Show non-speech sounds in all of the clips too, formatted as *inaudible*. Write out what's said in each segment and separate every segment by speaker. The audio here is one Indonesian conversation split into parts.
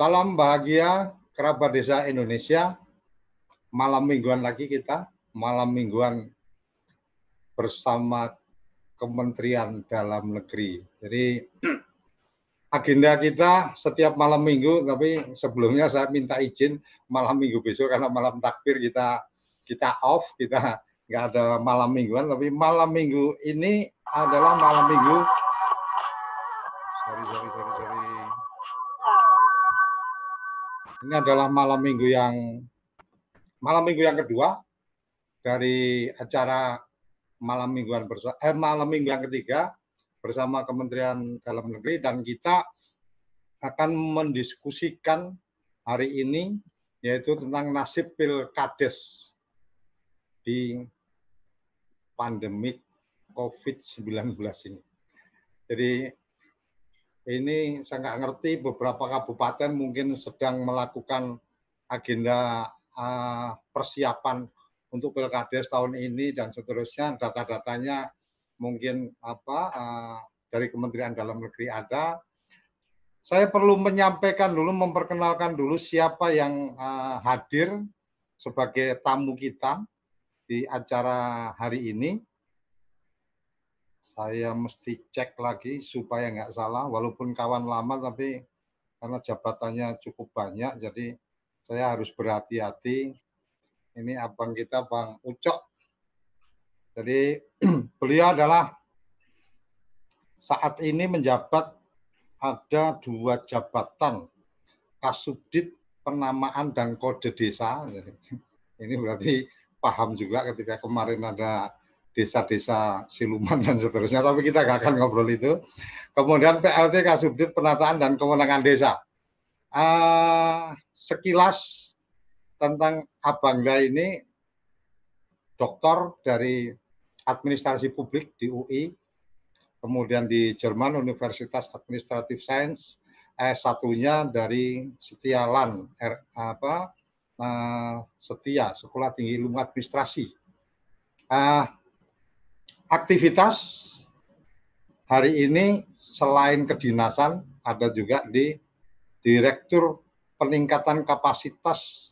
Speaker 1: Salam bahagia kerabat desa Indonesia. Malam mingguan lagi kita, malam mingguan bersama Kementerian Dalam Negeri. Jadi *clears throat* agenda kita setiap malam minggu, tapi sebelumnya saya minta izin malam minggu besok karena malam takbir kita kita off, kita nggak ada malam mingguan, tapi malam minggu ini adalah malam minggu. Ini adalah malam minggu yang malam minggu yang kedua dari acara malam mingguan bersama eh, malam minggu yang ketiga bersama Kementerian Dalam Negeri dan kita akan mendiskusikan hari ini yaitu tentang nasib pilkades di pandemik COVID-19 ini. Jadi ini saya nggak ngerti beberapa kabupaten mungkin sedang melakukan agenda uh, persiapan untuk pilkades tahun ini dan seterusnya data-datanya mungkin apa uh, dari Kementerian Dalam Negeri ada. Saya perlu menyampaikan dulu, memperkenalkan dulu siapa yang uh, hadir sebagai tamu kita di acara hari ini. Saya mesti cek lagi supaya nggak salah, walaupun kawan lama tapi karena jabatannya cukup banyak, jadi saya harus berhati-hati ini abang kita Bang Ucok. Jadi *clears throat* beliau adalah saat ini menjabat ada dua jabatan Kasubdit Penamaan dan Kode Desa. Jadi, *laughs* ini berarti paham juga ketika kemarin ada desa-desa siluman dan seterusnya, tapi kita nggak akan ngobrol itu. Kemudian PLT Kasubdit Penataan dan Kewenangan Desa. Uh, sekilas tentang Abangda ini doktor dari administrasi publik di UI, kemudian di Jerman Universitas Administratif Science, S1-nya dari Setialan, R, apa, uh, Setia, Sekolah Tinggi Ilmu Administrasi. Uh, aktivitas hari ini selain kedinasan ada juga di Direktur Peningkatan Kapasitas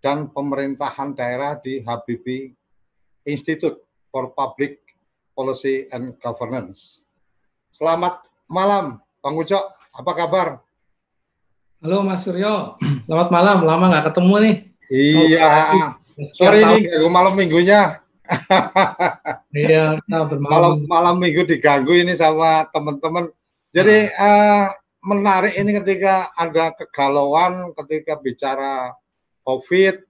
Speaker 1: dan pemerintahan daerah di HBB Institute for Public Policy and Governance. Selamat malam, Bang Ucok. Apa kabar?
Speaker 2: Halo Mas Suryo, selamat malam. Lama nggak ketemu nih.
Speaker 1: Iya, sorry nih malam minggunya.
Speaker 2: Iya,
Speaker 1: nah, malam malam minggu diganggu ini sama teman-teman. Jadi nah. uh, menarik ini ketika ada kegalauan ketika bicara COVID,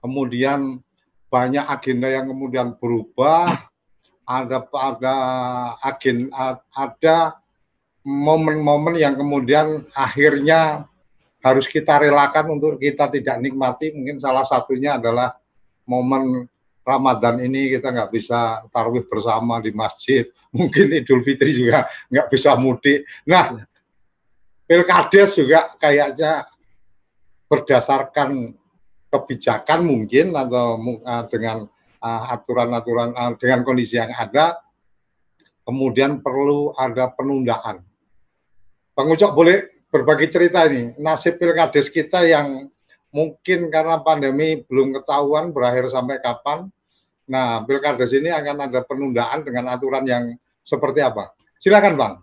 Speaker 1: kemudian banyak agenda yang kemudian berubah, ada ada agen ada momen-momen yang kemudian akhirnya harus kita relakan untuk kita tidak nikmati. Mungkin salah satunya adalah momen Ramadan ini kita nggak bisa tarawih bersama di masjid. *laughs* Mungkin Idul Fitri juga nggak bisa mudik. Nah, Pilkades juga kayaknya berdasarkan kebijakan mungkin atau uh, dengan uh, aturan-aturan uh, dengan kondisi yang ada kemudian perlu ada penundaan. Bang Ucok boleh berbagi cerita ini nasib pilkades kita yang mungkin karena pandemi belum ketahuan berakhir sampai kapan. Nah, pilkades ini akan ada penundaan dengan aturan yang seperti apa? Silakan, Bang.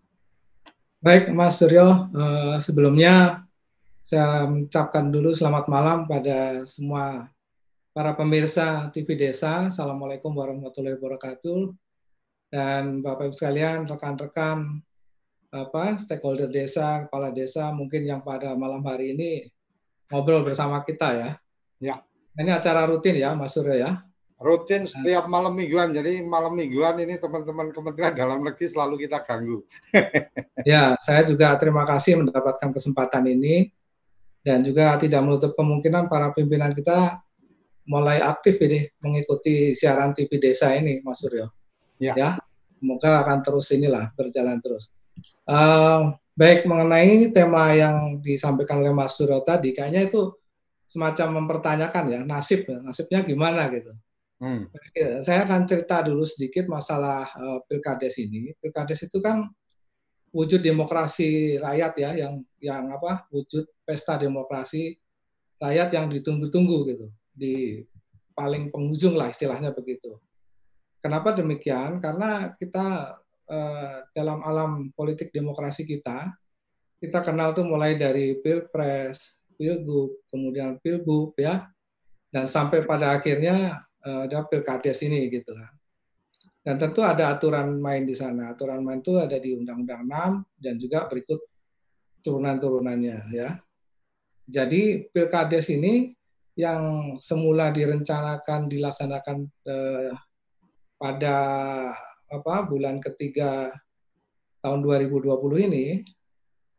Speaker 2: Baik, Mas Suryo. Uh, sebelumnya saya mengucapkan dulu selamat malam pada semua para pemirsa TV Desa. Assalamualaikum warahmatullahi wabarakatuh. Dan Bapak Ibu sekalian, rekan-rekan apa stakeholder desa, kepala desa mungkin yang pada malam hari ini ngobrol bersama kita ya.
Speaker 1: Ya.
Speaker 2: Ini acara rutin ya, Mas Surya ya.
Speaker 1: Rutin setiap malam mingguan. Jadi malam mingguan ini teman-teman Kementerian Dalam Negeri selalu kita ganggu. *laughs*
Speaker 2: ya, saya juga terima kasih mendapatkan kesempatan ini dan juga tidak menutup kemungkinan para pimpinan kita mulai aktif ini mengikuti siaran TV desa ini, Mas Suryo. Ya. ya, semoga akan terus inilah berjalan terus. Uh, baik mengenai tema yang disampaikan oleh Mas Suryo tadi, kayaknya itu semacam mempertanyakan ya nasib, ya, nasibnya gimana gitu. Hmm. Saya akan cerita dulu sedikit masalah uh, pilkades ini. Pilkades itu kan wujud demokrasi rakyat ya yang yang apa wujud pesta demokrasi rakyat yang ditunggu-tunggu gitu di paling penghujung lah istilahnya begitu. Kenapa demikian? Karena kita eh, dalam alam politik demokrasi kita kita kenal tuh mulai dari pilpres, pilgub, kemudian pilbub ya, dan sampai pada akhirnya uh, ada pilkades ini gitu kan. Dan tentu ada aturan main di sana. Aturan main itu ada di Undang-Undang 6 dan juga berikut turunan-turunannya ya. Jadi pilkades ini yang semula direncanakan dilaksanakan eh, pada apa bulan ketiga tahun 2020 ini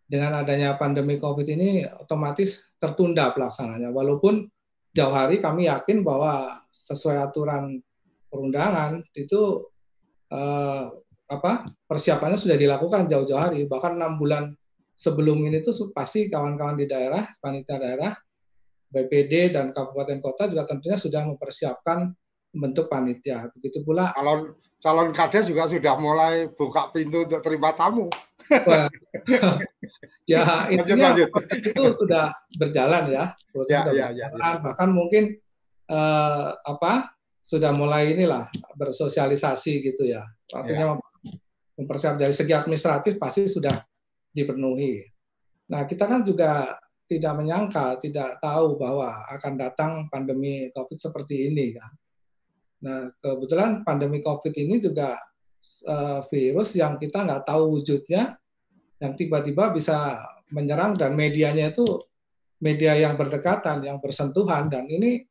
Speaker 2: dengan adanya pandemi COVID ini otomatis tertunda pelaksananya. Walaupun jauh hari kami yakin bahwa sesuai aturan perundangan itu eh, apa persiapannya sudah dilakukan jauh-jauh hari. Bahkan enam bulan sebelum ini tuh pasti kawan-kawan di daerah, panitia daerah, BPD dan kabupaten kota juga tentunya sudah mempersiapkan bentuk panitia. Begitu pula
Speaker 1: calon calon kades juga sudah mulai buka pintu untuk terima tamu. *laughs*
Speaker 2: ya intinya lanjut, lanjut. itu sudah berjalan ya, ya,
Speaker 1: sudah ya, ya,
Speaker 2: ya. bahkan mungkin eh, apa sudah mulai inilah bersosialisasi gitu ya, artinya ya. mempersiapkan dari segi administratif pasti sudah dipenuhi. Nah kita kan juga tidak menyangka, tidak tahu bahwa akan datang pandemi COVID seperti ini kan. Nah kebetulan pandemi COVID ini juga uh, virus yang kita nggak tahu wujudnya, yang tiba-tiba bisa menyerang dan medianya itu media yang berdekatan, yang bersentuhan dan ini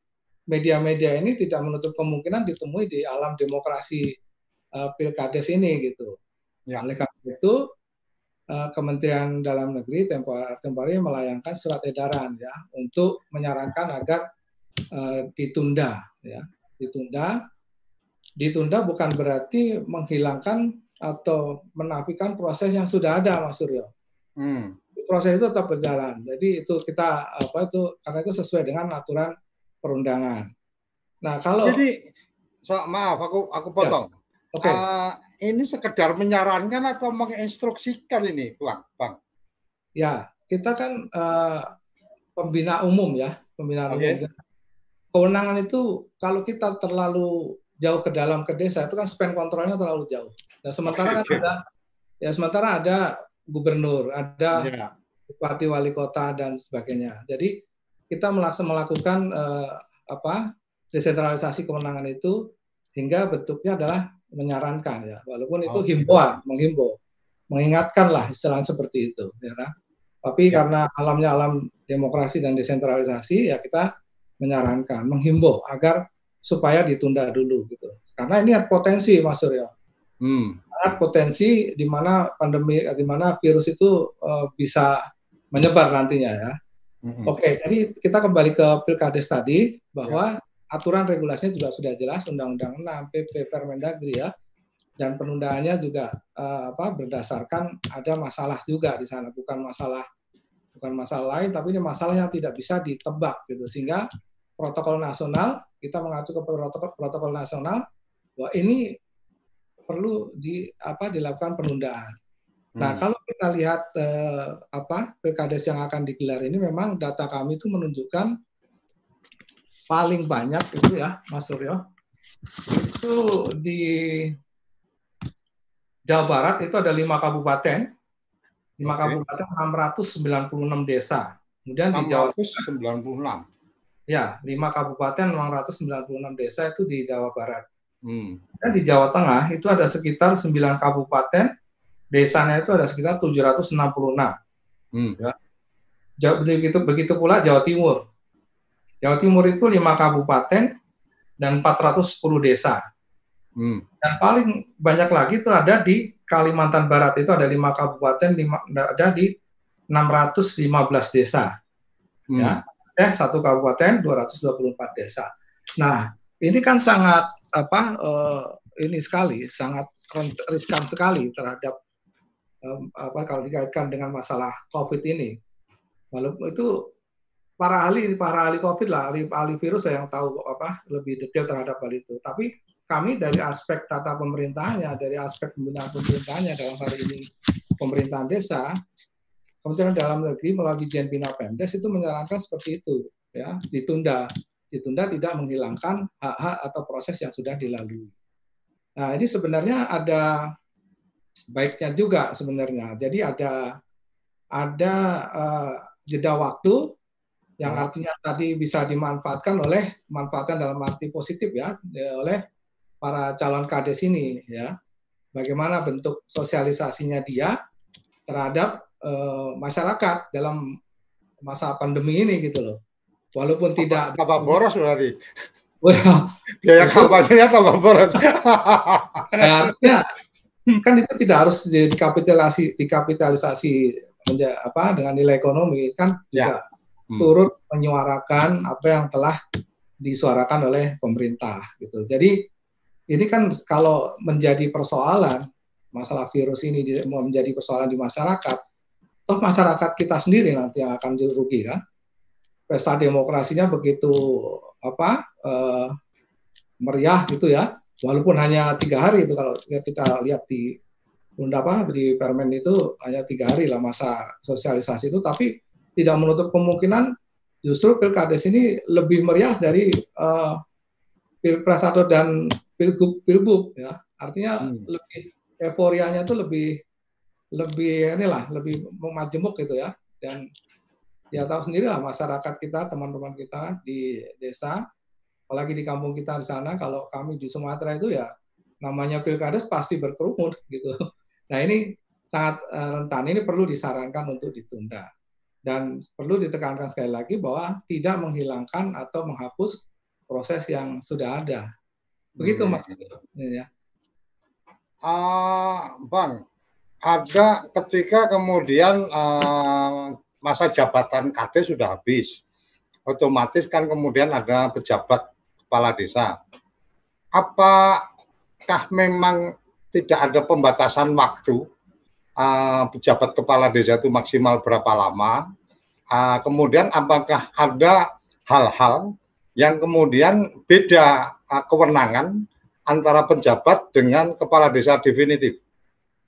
Speaker 2: media-media ini tidak menutup kemungkinan ditemui di alam demokrasi uh, pilkades ini gitu. Ya. Oleh karena itu uh, Kementerian Dalam Negeri tempo hari melayangkan surat edaran ya untuk menyarankan agar uh, ditunda ya ditunda ditunda bukan berarti menghilangkan atau menafikan proses yang sudah ada, Mas Suryo. Hmm. Proses itu tetap berjalan. Jadi itu kita apa itu karena itu sesuai dengan aturan perundangan. Nah kalau
Speaker 1: jadi so, maaf aku aku ya. potong. Ya. Oke. Okay. Uh, ini sekedar menyarankan atau menginstruksikan ini, Bang? Bang.
Speaker 2: Ya, kita kan uh, pembina umum ya, pembina okay. umum. Kewenangan itu kalau kita terlalu jauh ke dalam ke desa itu kan span kontrolnya terlalu jauh. Nah, sementara kan ada ya sementara ada gubernur, ada yeah. bupati wali kota dan sebagainya. Jadi kita melakukan eh, apa desentralisasi kewenangan itu hingga bentuknya adalah menyarankan ya, walaupun itu okay. himbauan, menghimbau, mengingatkan lah istilah seperti itu, ya kan. Tapi ya. karena alamnya alam demokrasi dan desentralisasi, ya kita menyarankan, menghimbau agar supaya ditunda dulu gitu. Karena ini potensi Mas Suryo. Hmm. potensi di mana pandemi, di mana virus itu uh, bisa menyebar nantinya ya. Hmm. Oke, jadi kita kembali ke pilkades tadi bahwa ya. aturan regulasinya juga sudah jelas Undang-Undang 6 PP Permendagri ya. Dan penundaannya juga uh, apa berdasarkan ada masalah juga di sana, bukan masalah bukan masalah lain tapi ini masalah yang tidak bisa ditebak gitu sehingga protokol nasional kita mengacu ke protokol protokol nasional bahwa ini perlu di apa dilakukan penundaan. Nah, hmm. Nah, kalau kita lihat eh, apa pilkades yang akan digelar ini memang data kami itu menunjukkan paling banyak itu ya, Mas Suryo. Itu di Jawa Barat itu ada lima kabupaten, lima okay. kabupaten 696 desa. Kemudian 696. di Jawa
Speaker 1: 696.
Speaker 2: Ya, lima kabupaten 696 desa itu di Jawa Barat. Hmm. Dan di Jawa Tengah itu ada sekitar 9 kabupaten, desanya itu ada sekitar 766. Hmm. Ya. Begitu, begitu pula Jawa Timur. Jawa Timur itu lima kabupaten dan 410 desa. Hmm. Dan paling banyak lagi itu ada di Kalimantan Barat itu ada lima kabupaten, lima, ada di 615 desa. Hmm. Ya, eh satu kabupaten 224 desa. Nah, ini kan sangat apa uh, ini sekali sangat riskan sekali terhadap um, apa kalau dikaitkan dengan masalah COVID ini. Walaupun itu para ahli para ahli COVID lah, ahli, ahli virus yang tahu apa lebih detail terhadap hal itu. Tapi kami dari aspek tata pemerintahnya, dari aspek pembinaan pemerintahnya dalam hal ini pemerintahan desa, Kementerian Dalam Negeri melalui Jen Bina Pemdes itu menyarankan seperti itu, ya ditunda, ditunda tidak menghilangkan hak-hak atau proses yang sudah dilalui. Nah ini sebenarnya ada baiknya juga sebenarnya. Jadi ada ada uh, jeda waktu yang hmm. artinya tadi bisa dimanfaatkan oleh manfaatkan dalam arti positif ya oleh para calon kades ini ya. Bagaimana bentuk sosialisasinya dia terhadap uh, masyarakat dalam masa pandemi ini gitu loh. Walaupun apa, tidak
Speaker 1: apa boros berarti? Biaya kampanye apa boros.
Speaker 2: Artinya kan itu tidak harus dikapitalisasi dikapitalisasi apa dengan nilai ekonomi kan ya. juga hmm. turut menyuarakan apa yang telah disuarakan oleh pemerintah gitu. Jadi ini kan kalau menjadi persoalan masalah virus ini menjadi persoalan di masyarakat, toh masyarakat kita sendiri nanti yang akan dirugi kan. Pesta demokrasinya begitu apa uh, meriah gitu ya, walaupun hanya tiga hari itu kalau kita lihat di apa di permen itu hanya tiga hari lah masa sosialisasi itu, tapi tidak menutup kemungkinan justru pilkades ini lebih meriah dari uh, pilpres atau dan pilgub pilbub ya. Artinya hmm. lebih euforianya itu lebih lebih inilah lebih memajemuk gitu ya. Dan ya tahu sendiri lah masyarakat kita teman-teman kita di desa apalagi di kampung kita di sana kalau kami di Sumatera itu ya namanya pilkades pasti berkerumun *laughs* gitu. Nah ini sangat uh, rentan. Ini perlu disarankan untuk ditunda. Dan perlu ditekankan sekali lagi bahwa tidak menghilangkan atau menghapus proses yang sudah ada. Begitu hmm. Mas. Ya.
Speaker 1: Uh, bang, ada ketika kemudian uh, masa jabatan KD sudah habis, otomatis kan kemudian ada pejabat kepala desa. Apakah memang tidak ada pembatasan waktu uh, pejabat kepala desa itu maksimal berapa lama? Uh, kemudian apakah ada hal-hal yang kemudian beda uh, kewenangan antara penjabat dengan kepala desa definitif?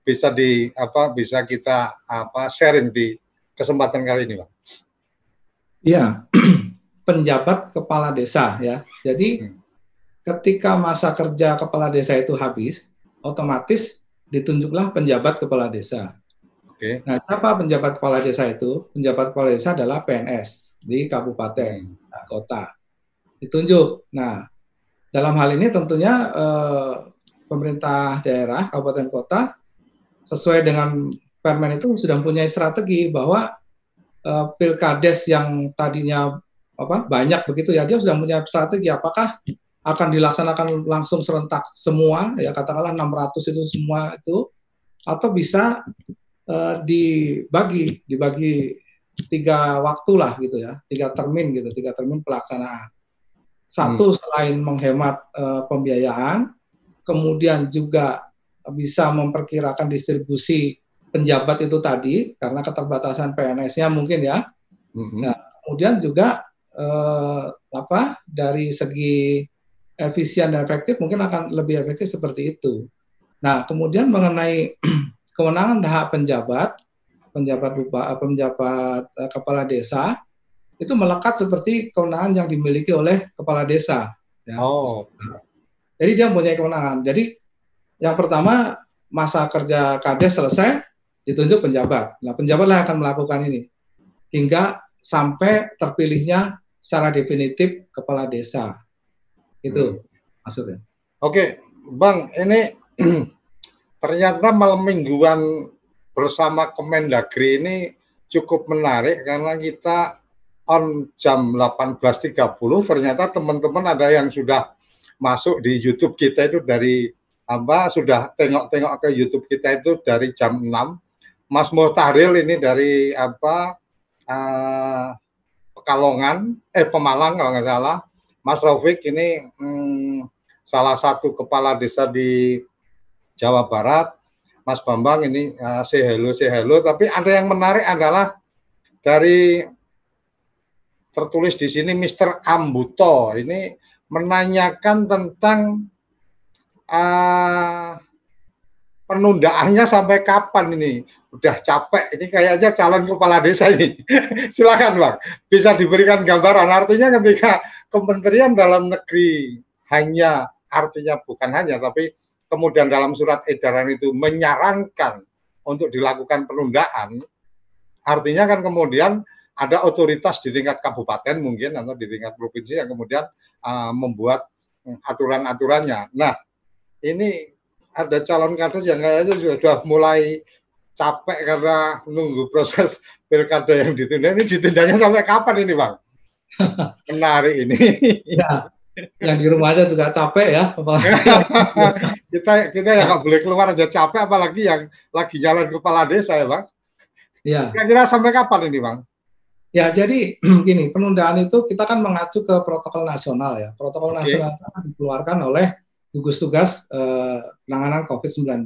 Speaker 1: Bisa di apa bisa kita apa sharing di kesempatan kali ini, Pak?
Speaker 2: Iya, *clears throat* penjabat kepala desa ya. Jadi hmm. ketika masa kerja kepala desa itu habis, otomatis ditunjuklah penjabat kepala desa. Oke. Nah, siapa penjabat kepala desa itu? Penjabat kepala desa adalah PNS di kabupaten, hmm. kota. Ditunjuk. Nah, dalam hal ini tentunya eh, pemerintah daerah, kabupaten kota sesuai dengan permen itu sudah punya strategi bahwa eh, pilkades yang tadinya apa banyak begitu ya dia sudah punya strategi apakah akan dilaksanakan langsung serentak semua ya katakanlah 600 itu semua itu atau bisa uh, dibagi dibagi tiga waktu lah gitu ya tiga termin gitu tiga termin pelaksanaan satu hmm. selain menghemat uh, pembiayaan kemudian juga bisa memperkirakan distribusi penjabat itu tadi karena keterbatasan PNS-nya mungkin ya hmm. nah kemudian juga uh, apa dari segi efisien dan efektif mungkin akan lebih efektif seperti itu. Nah, kemudian mengenai *clears throat* kewenangan hak penjabat, penjabat penjabat uh, kepala desa itu melekat seperti kewenangan yang dimiliki oleh kepala desa. Ya. Oh. Jadi dia mempunyai kewenangan. Jadi yang pertama masa kerja kades selesai ditunjuk penjabat. Nah penjabat lah akan melakukan ini hingga sampai terpilihnya secara definitif kepala desa. Itu hmm. maksudnya.
Speaker 1: Oke, Bang, ini *clears throat* ternyata malam mingguan bersama Kemendagri ini cukup menarik karena kita on jam 18.30 ternyata teman-teman ada yang sudah masuk di YouTube kita itu dari apa sudah tengok-tengok ke YouTube kita itu dari jam 6 Mas Muhtahril ini dari apa uh, Pekalongan eh Pemalang kalau nggak salah Mas Raufik ini hmm, salah satu kepala desa di Jawa Barat. Mas Bambang ini uh, say hello, say hello. Tapi ada yang menarik adalah dari tertulis di sini Mr. Ambuto ini menanyakan tentang uh, penundaannya sampai kapan ini? Udah capek, ini kayaknya calon kepala desa ini. *laughs* Silakan Bang, bisa diberikan gambaran. Artinya ketika Kementerian Dalam Negeri hanya, artinya bukan hanya, tapi kemudian dalam surat edaran itu menyarankan untuk dilakukan penundaan, artinya kan kemudian ada otoritas di tingkat kabupaten mungkin atau di tingkat provinsi yang kemudian uh, membuat aturan-aturannya. Nah, ini ada calon kades yang kayaknya sudah mulai capek karena nunggu proses *laughs* pilkada yang ditunda. Ini ditundanya sampai kapan ini, Bang? *laughs* Menarik ini.
Speaker 2: Ya, yang di rumah aja juga capek ya. *laughs*
Speaker 1: kita kita yang nggak boleh keluar aja capek, apalagi yang lagi jalan kepala desa ya, Bang. Ya. Kira-kira sampai kapan ini, Bang?
Speaker 2: Ya, jadi *clears throat* gini, penundaan itu kita kan mengacu ke protokol nasional ya. Protokol okay. nasional dikeluarkan oleh gugus tugas eh, penanganan COVID-19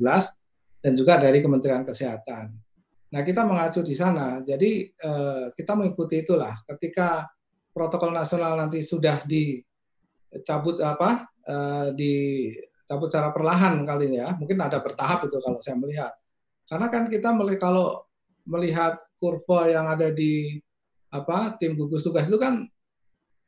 Speaker 2: dan juga dari Kementerian Kesehatan. Nah, kita mengacu di sana. Jadi eh, kita mengikuti itulah. Ketika protokol nasional nanti sudah dicabut apa eh, dicabut secara perlahan kali ini ya. Mungkin ada bertahap itu kalau saya melihat. Karena kan kita melihat kalau melihat kurva yang ada di apa tim gugus tugas itu kan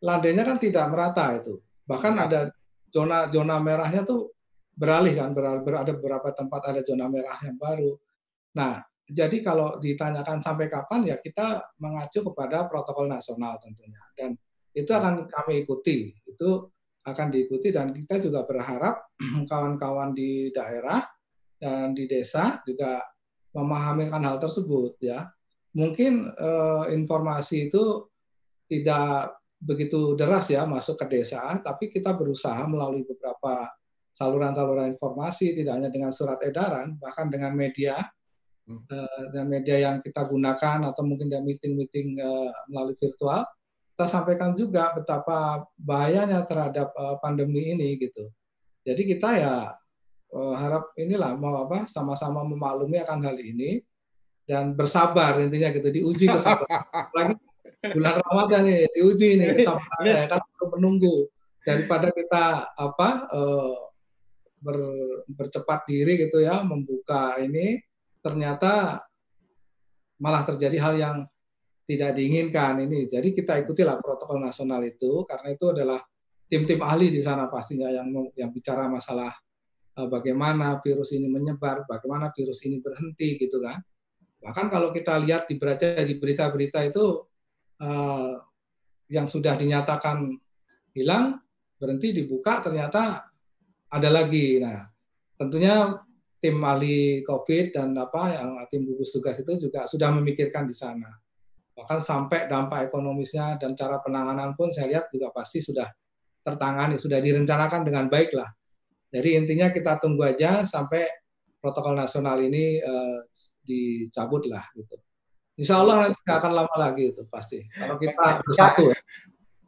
Speaker 2: landainya kan tidak merata itu. Bahkan ada zona zona merahnya tuh beralih kan ber, ber, ada beberapa tempat ada zona merah yang baru. Nah, jadi kalau ditanyakan sampai kapan ya kita mengacu kepada protokol nasional tentunya dan itu akan kami ikuti. Itu akan diikuti dan kita juga berharap *clears throat* kawan-kawan di daerah dan di desa juga memahami hal tersebut ya. Mungkin eh, informasi itu tidak begitu deras ya masuk ke desa, tapi kita berusaha melalui beberapa saluran-saluran informasi, tidak hanya dengan surat edaran, bahkan dengan media, hmm. uh, dan media yang kita gunakan atau mungkin dari meeting-meeting uh, melalui virtual, kita sampaikan juga betapa bahayanya terhadap uh, pandemi ini gitu. Jadi kita ya harap inilah mau apa sama-sama memaklumi akan hal ini dan bersabar intinya gitu diuji kesabaran. Lagi bulan Ramadan nih diuji nih kesabarannya ya kan menunggu daripada kita apa uh, ber, bercepat diri gitu ya membuka ini ternyata malah terjadi hal yang tidak diinginkan ini. Jadi kita ikutilah protokol nasional itu karena itu adalah tim-tim ahli di sana pastinya yang yang bicara masalah uh, bagaimana virus ini menyebar, bagaimana virus ini berhenti gitu kan. Bahkan kalau kita lihat di berita di berita-berita itu uh, yang sudah dinyatakan hilang berhenti dibuka ternyata ada lagi. Nah, tentunya tim ahli COVID dan apa yang tim gugus tugas itu juga sudah memikirkan di sana. Bahkan sampai dampak ekonomisnya dan cara penanganan pun saya lihat juga pasti sudah tertangani, sudah direncanakan dengan baik lah. Jadi intinya kita tunggu aja sampai protokol nasional ini uh, dicabut lah gitu. Insya Allah nanti nggak akan lama lagi itu pasti. Kalau kita bersatu ya.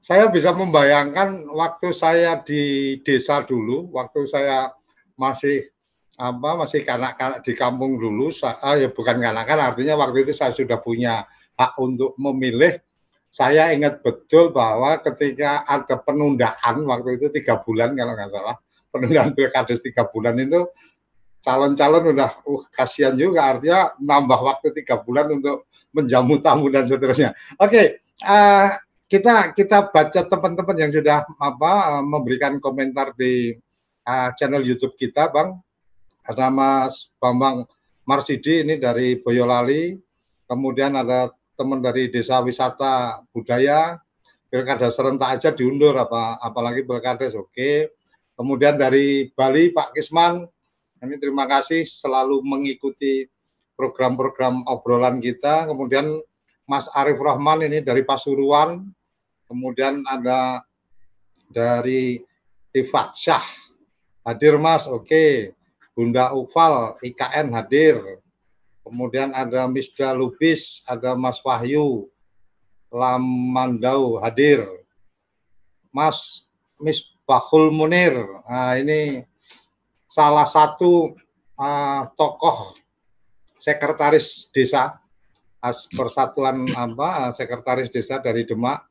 Speaker 1: Saya bisa membayangkan waktu saya di desa dulu, waktu saya masih apa masih kanak-kanak di kampung dulu, saya, ah, ya bukan kanak-kanak, artinya waktu itu saya sudah punya hak untuk memilih. Saya ingat betul bahwa ketika ada penundaan waktu itu tiga bulan kalau nggak salah, penundaan pilkades tiga bulan itu calon-calon udah uh kasihan juga artinya nambah waktu tiga bulan untuk menjamu tamu dan seterusnya. Oke, okay, uh, eh, kita kita baca teman-teman yang sudah apa uh, memberikan komentar di uh, channel YouTube kita, Bang. Ada Mas Bambang Marsidi ini dari Boyolali, kemudian ada teman dari Desa Wisata Budaya, pilkada serentak aja diundur apa apalagi pilkada oke. Okay. Kemudian dari Bali Pak Kisman ini terima kasih selalu mengikuti program-program obrolan kita. Kemudian Mas Arif Rahman ini dari Pasuruan. Kemudian ada dari Tifat Syah. Hadir Mas, oke. Bunda Ufal, IKN hadir. Kemudian ada Misda Lubis, ada Mas Wahyu, Lamandau hadir. Mas Misbahul Munir, nah ini salah satu uh, tokoh sekretaris desa persatuan apa sekretaris desa dari Demak.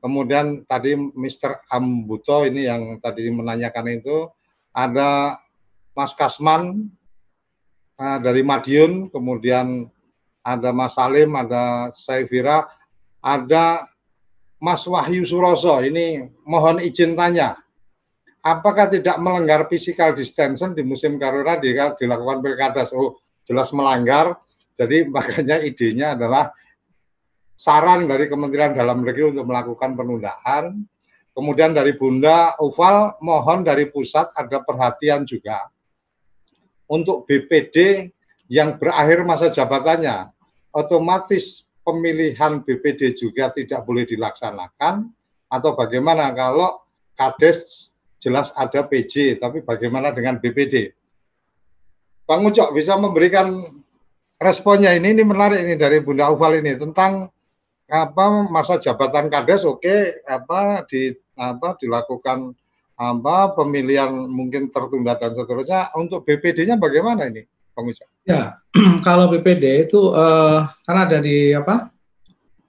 Speaker 1: Kemudian tadi Mr. Ambuto ini yang tadi menanyakan itu ada Mas Kasman, uh, dari Madiun, kemudian ada Mas Salim, ada Saifira, ada Mas Wahyu Suroso. Ini mohon izin tanya, apakah tidak melanggar physical distancing di musim karura dilakukan pilkada? Oh, jelas melanggar. Jadi *laughs* makanya idenya adalah saran dari Kementerian Dalam Negeri untuk melakukan penundaan. Kemudian dari Bunda Uval mohon dari pusat ada perhatian juga untuk BPD yang berakhir masa jabatannya. Otomatis pemilihan BPD juga tidak boleh dilaksanakan atau bagaimana kalau Kades jelas ada PJ, tapi bagaimana dengan BPD? Bang Ucok bisa memberikan responnya ini ini menarik ini dari Bunda Uval ini tentang apa masa jabatan Kades oke okay, apa di apa dilakukan apa pemilihan mungkin tertunda dan seterusnya untuk BPD-nya bagaimana ini Bang Ucok?
Speaker 2: Ya, *clears throat* kalau BPD itu uh, karena ada di apa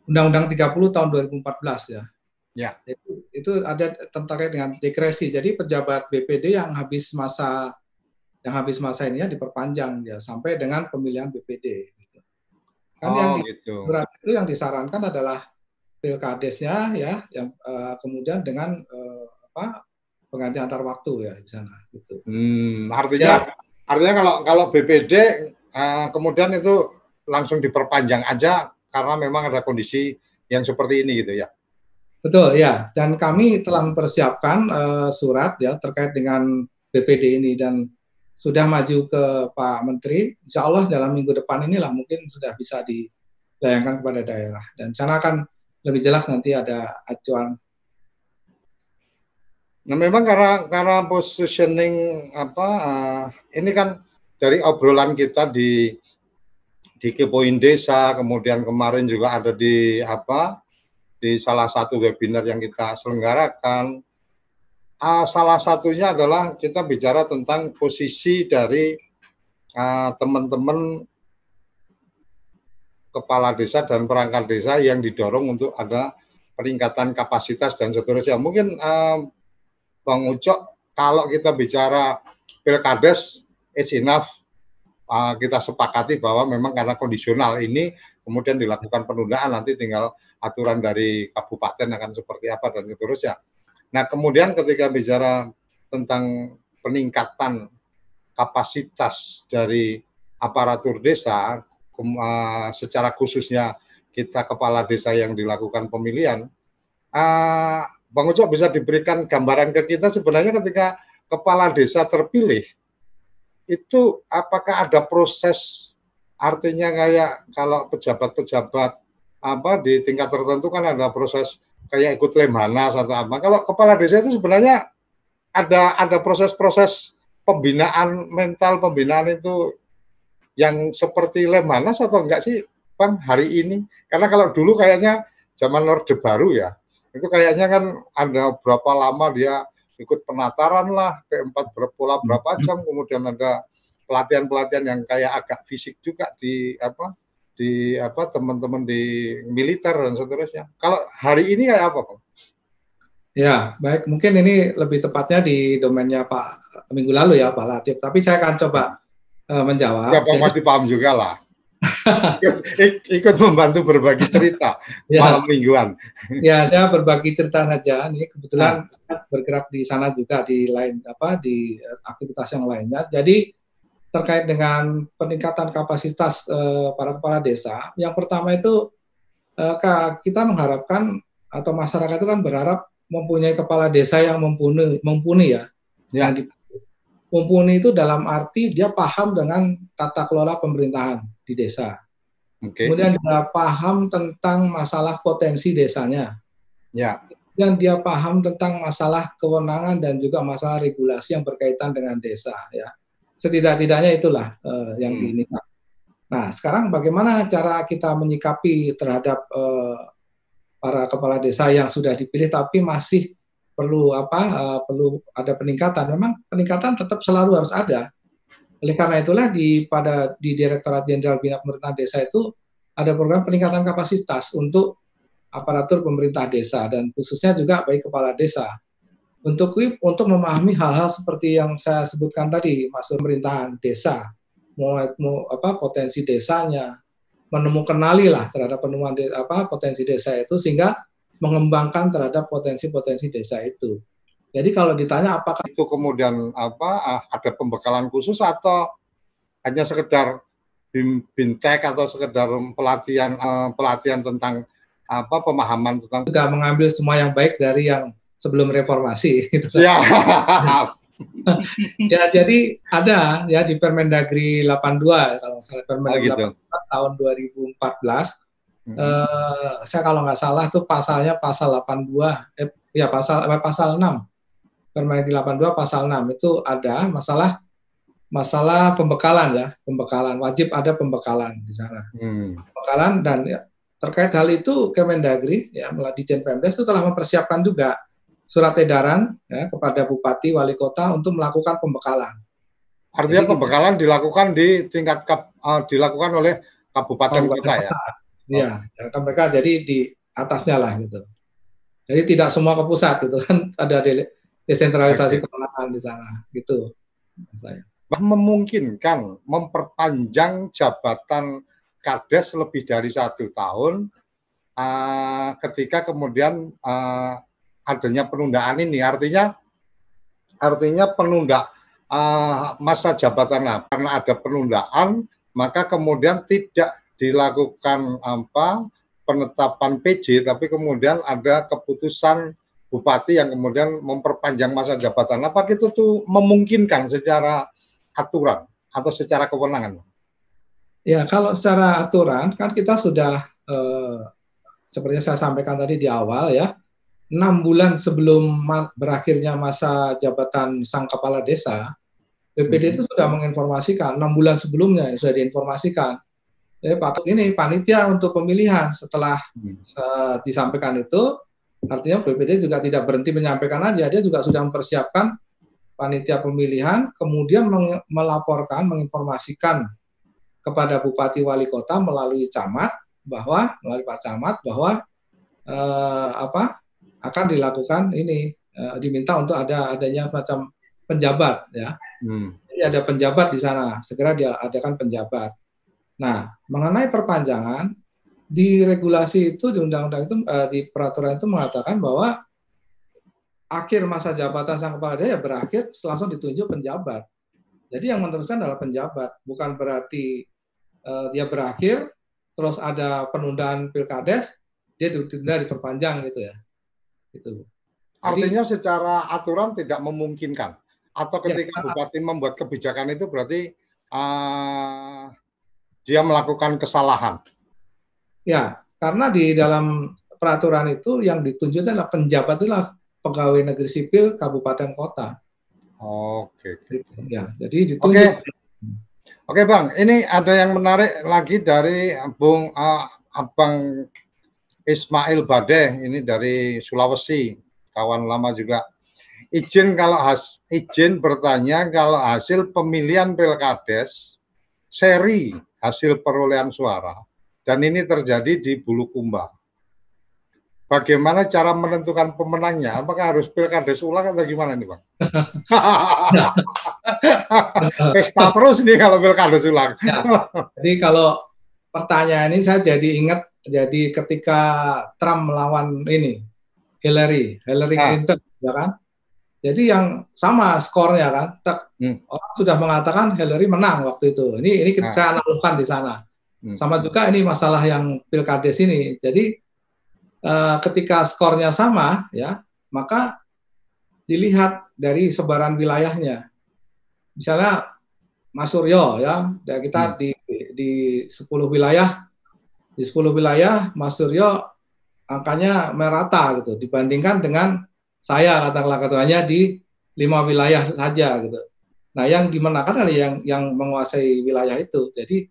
Speaker 2: Undang-Undang 30 tahun 2014 ya.
Speaker 1: Ya.
Speaker 2: Itu, itu ada terkait dengan dekresi. Jadi pejabat BPD yang habis masa yang habis masa ini ya diperpanjang ya sampai dengan pemilihan BPD. Gitu. Kan oh, yang gitu. surat itu yang disarankan adalah pilkadesnya ya yang uh, kemudian dengan uh, apa pengganti antar waktu ya di sana gitu.
Speaker 1: Hmm, artinya ya. artinya kalau kalau BPD uh, eh, kemudian itu langsung diperpanjang aja karena memang ada kondisi yang seperti ini gitu ya.
Speaker 2: Betul ya, dan kami telah mempersiapkan uh, surat ya terkait dengan BPD ini dan sudah maju ke Pak Menteri. Insya Allah dalam minggu depan inilah mungkin sudah bisa dilayangkan kepada daerah dan sana akan lebih jelas nanti ada acuan.
Speaker 1: Nah memang karena karena positioning apa uh, ini kan dari obrolan kita di di Kepoin Desa, kemudian kemarin juga ada di apa di salah satu webinar yang kita selenggarakan. Uh, salah satunya adalah kita bicara tentang posisi dari uh, teman-teman kepala desa dan perangkat desa yang didorong untuk ada peningkatan kapasitas dan seterusnya. Mungkin uh, Bang Ucok, kalau kita bicara pilkades, it's enough kita sepakati bahwa memang karena kondisional ini kemudian dilakukan penundaan nanti tinggal aturan dari kabupaten akan seperti apa dan seterusnya. Nah kemudian ketika bicara tentang peningkatan kapasitas dari aparatur desa uh, secara khususnya kita kepala desa yang dilakukan pemilihan, uh, Bang Ucok bisa diberikan gambaran ke kita sebenarnya ketika kepala desa terpilih itu apakah ada proses artinya kayak kalau pejabat-pejabat apa di tingkat tertentu kan ada proses kayak ikut lemhanas atau apa. Kalau kepala desa itu sebenarnya ada ada proses-proses pembinaan mental pembinaan itu yang seperti lemhanas atau enggak sih Bang hari ini? Karena kalau dulu kayaknya zaman Orde Baru ya, itu kayaknya kan ada berapa lama dia ikut penataran lah P4 berpola berapa jam kemudian ada pelatihan-pelatihan yang kayak agak fisik juga di apa di apa teman-teman di militer dan seterusnya. Kalau hari ini kayak apa, Pak?
Speaker 2: Ya, baik. Mungkin ini lebih tepatnya di domainnya Pak minggu lalu ya, Pak Latif. Tapi saya akan coba uh, menjawab.
Speaker 1: Ya, Pak Jadi, pasti paham juga lah. *laughs* ikut, membantu berbagi cerita ya. malam mingguan.
Speaker 2: Ya, saya berbagi cerita saja. Ini kebetulan nah. bergerak di sana juga di lain apa di aktivitas yang lainnya. Jadi terkait dengan peningkatan kapasitas uh, para kepala desa. Yang pertama itu uh, kita mengharapkan atau masyarakat itu kan berharap mempunyai kepala desa yang mumpuni, mumpuni ya. ya. Yang mumpuni itu dalam arti dia paham dengan tata kelola pemerintahan di desa. Okay. Kemudian juga paham tentang masalah potensi desanya.
Speaker 1: Ya.
Speaker 2: Dan dia paham tentang masalah kewenangan dan juga masalah regulasi yang berkaitan dengan desa. Ya. Setidak-tidaknya itulah uh, yang hmm. ini. Nah, sekarang bagaimana cara kita menyikapi terhadap uh, para kepala desa yang sudah dipilih tapi masih perlu apa? Uh, perlu ada peningkatan. Memang peningkatan tetap selalu harus ada oleh karena itulah di pada di Direktorat Jenderal Bina Pemerintahan Desa itu ada program peningkatan kapasitas untuk aparatur pemerintah desa dan khususnya juga bagi kepala desa untuk untuk memahami hal-hal seperti yang saya sebutkan tadi masuk pemerintahan desa mau, mau apa potensi desanya, menemukan kenali lah terhadap penemuan de, apa potensi desa itu sehingga mengembangkan terhadap potensi-potensi desa itu. Jadi kalau ditanya apakah
Speaker 1: itu kemudian apa ah, ada pembekalan khusus atau hanya sekedar bintek atau sekedar pelatihan uh, pelatihan tentang apa pemahaman tentang
Speaker 2: juga mengambil semua yang baik dari yang sebelum reformasi gitu. *laughs*
Speaker 1: Ya.
Speaker 2: ya jadi ada ya di Permendagri 82 kalau salah Permendagri oh, gitu. 82 tahun 2014 hmm. eh, saya kalau nggak salah tuh pasalnya pasal 82 eh, ya pasal eh, pasal 6 Permendagri 82 pasal 6 itu ada masalah masalah pembekalan ya pembekalan wajib ada pembekalan di sana hmm. pembekalan dan ya, terkait hal itu Kemendagri ya melalui Dijen Pemdes itu telah mempersiapkan juga surat edaran ya, kepada bupati wali kota untuk melakukan pembekalan.
Speaker 1: Artinya Jadi, pembekalan dilakukan di tingkat uh, dilakukan oleh kabupaten kita ya.
Speaker 2: Iya, oh. ya, mereka jadi di atasnya lah gitu. Jadi tidak semua ke pusat gitu kan *laughs* ada desentralisasi okay. kewenangan di sana gitu.
Speaker 1: Memungkinkan memperpanjang jabatan kades lebih dari satu tahun uh, ketika kemudian uh, adanya penundaan ini. Artinya artinya penunda uh, masa jabatan nah, karena ada penundaan maka kemudian tidak dilakukan apa penetapan PJ tapi kemudian ada keputusan bupati yang kemudian memperpanjang masa jabatan. Apa itu tuh memungkinkan secara aturan atau secara kewenangan?
Speaker 2: Ya kalau secara aturan kan kita sudah eh, seperti saya sampaikan tadi di awal ya enam bulan sebelum ma berakhirnya masa jabatan sang kepala desa, BPD hmm. itu sudah menginformasikan enam bulan sebelumnya sudah diinformasikan. Ya, Pak ini panitia untuk pemilihan setelah hmm. disampaikan itu, artinya BPD juga tidak berhenti menyampaikan aja, dia juga sudah mempersiapkan panitia pemilihan, kemudian melaporkan, menginformasikan kepada bupati wali kota melalui camat bahwa melalui Pak Camat bahwa eh, apa akan dilakukan ini uh, diminta untuk ada adanya macam penjabat ya. Hmm. Jadi ada penjabat di sana, segera dia adakan penjabat. Nah, mengenai perpanjangan di regulasi itu di undang-undang itu uh, di peraturan itu mengatakan bahwa akhir masa jabatan sang kepala daerah berakhir langsung ditunjuk penjabat. Jadi yang meneruskan adalah penjabat, bukan berarti uh, dia berakhir terus ada penundaan pilkades dia ditunda diperpanjang gitu ya. Itu.
Speaker 1: Artinya Jadi, secara aturan tidak memungkinkan. Atau ya, ketika ya, bupati membuat kebijakan itu berarti uh, dia melakukan kesalahan.
Speaker 2: Ya, karena di dalam peraturan itu yang ditunjuk adalah penjabat itulah pegawai negeri sipil kabupaten kota.
Speaker 1: Oke.
Speaker 2: Gitu, ya, jadi ditunjuk. Oke.
Speaker 1: Oke bang, ini ada yang menarik lagi dari Bung uh, Abang Ismail Bade ini dari Sulawesi, kawan lama juga. Izin kalau has, izin bertanya kalau hasil pemilihan Pilkades seri hasil perolehan suara dan ini terjadi di Bulukumba. Bagaimana cara menentukan pemenangnya? Apakah harus pilkades ulang atau gimana nih, Bang? *laughs* Pesta terus nih kalau pilkades ulang.
Speaker 2: Ya, jadi kalau pertanyaan ini saya jadi ingat jadi ketika Trump melawan ini Hillary, Hillary nah. Clinton, ya kan? Jadi yang sama skornya kan, tak, hmm. orang sudah mengatakan Hillary menang waktu itu. Ini ini nah. saya analogkan di sana. Hmm. Sama juga ini masalah yang pilkades ini. Jadi uh, ketika skornya sama, ya maka dilihat dari sebaran wilayahnya. Misalnya Mas Suryo ya, kita hmm. di di 10 wilayah di 10 wilayah Mas Suryo angkanya merata gitu dibandingkan dengan saya katakanlah ketuanya di lima wilayah saja gitu. Nah, yang dimenangkan adalah yang yang menguasai wilayah itu. Jadi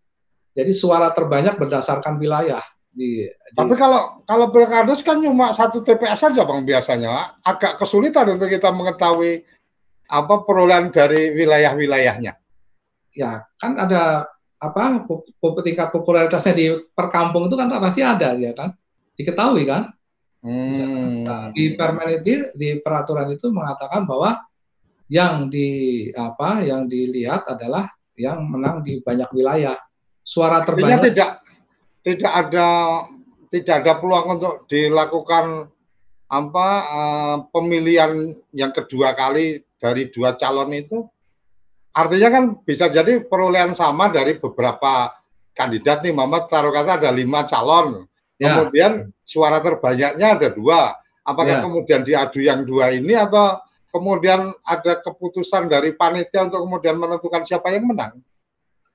Speaker 2: jadi suara terbanyak berdasarkan wilayah di,
Speaker 1: Tapi kalau kalau pilkades kan cuma satu TPS saja bang biasanya agak kesulitan untuk kita mengetahui apa perolehan dari wilayah-wilayahnya.
Speaker 2: Ya kan ada apa tingkat popularitasnya di perkampung itu kan pasti ada ya kan diketahui kan hmm. nah, di permen itu di peraturan itu mengatakan bahwa yang di apa yang dilihat adalah yang menang di banyak wilayah. Suara
Speaker 1: Artinya
Speaker 2: terbanyak
Speaker 1: tidak tidak ada tidak ada peluang untuk dilakukan apa eh, pemilihan yang kedua kali dari dua calon itu artinya kan bisa jadi perolehan sama dari beberapa kandidat nih Muhammad taruh kata ada lima calon
Speaker 2: Ya.
Speaker 1: kemudian suara terbanyaknya ada dua apakah
Speaker 2: Ya.
Speaker 1: kemudian diadu yang dua ini atau kemudian ada keputusan dari panitia untuk kemudian menentukan siapa yang menang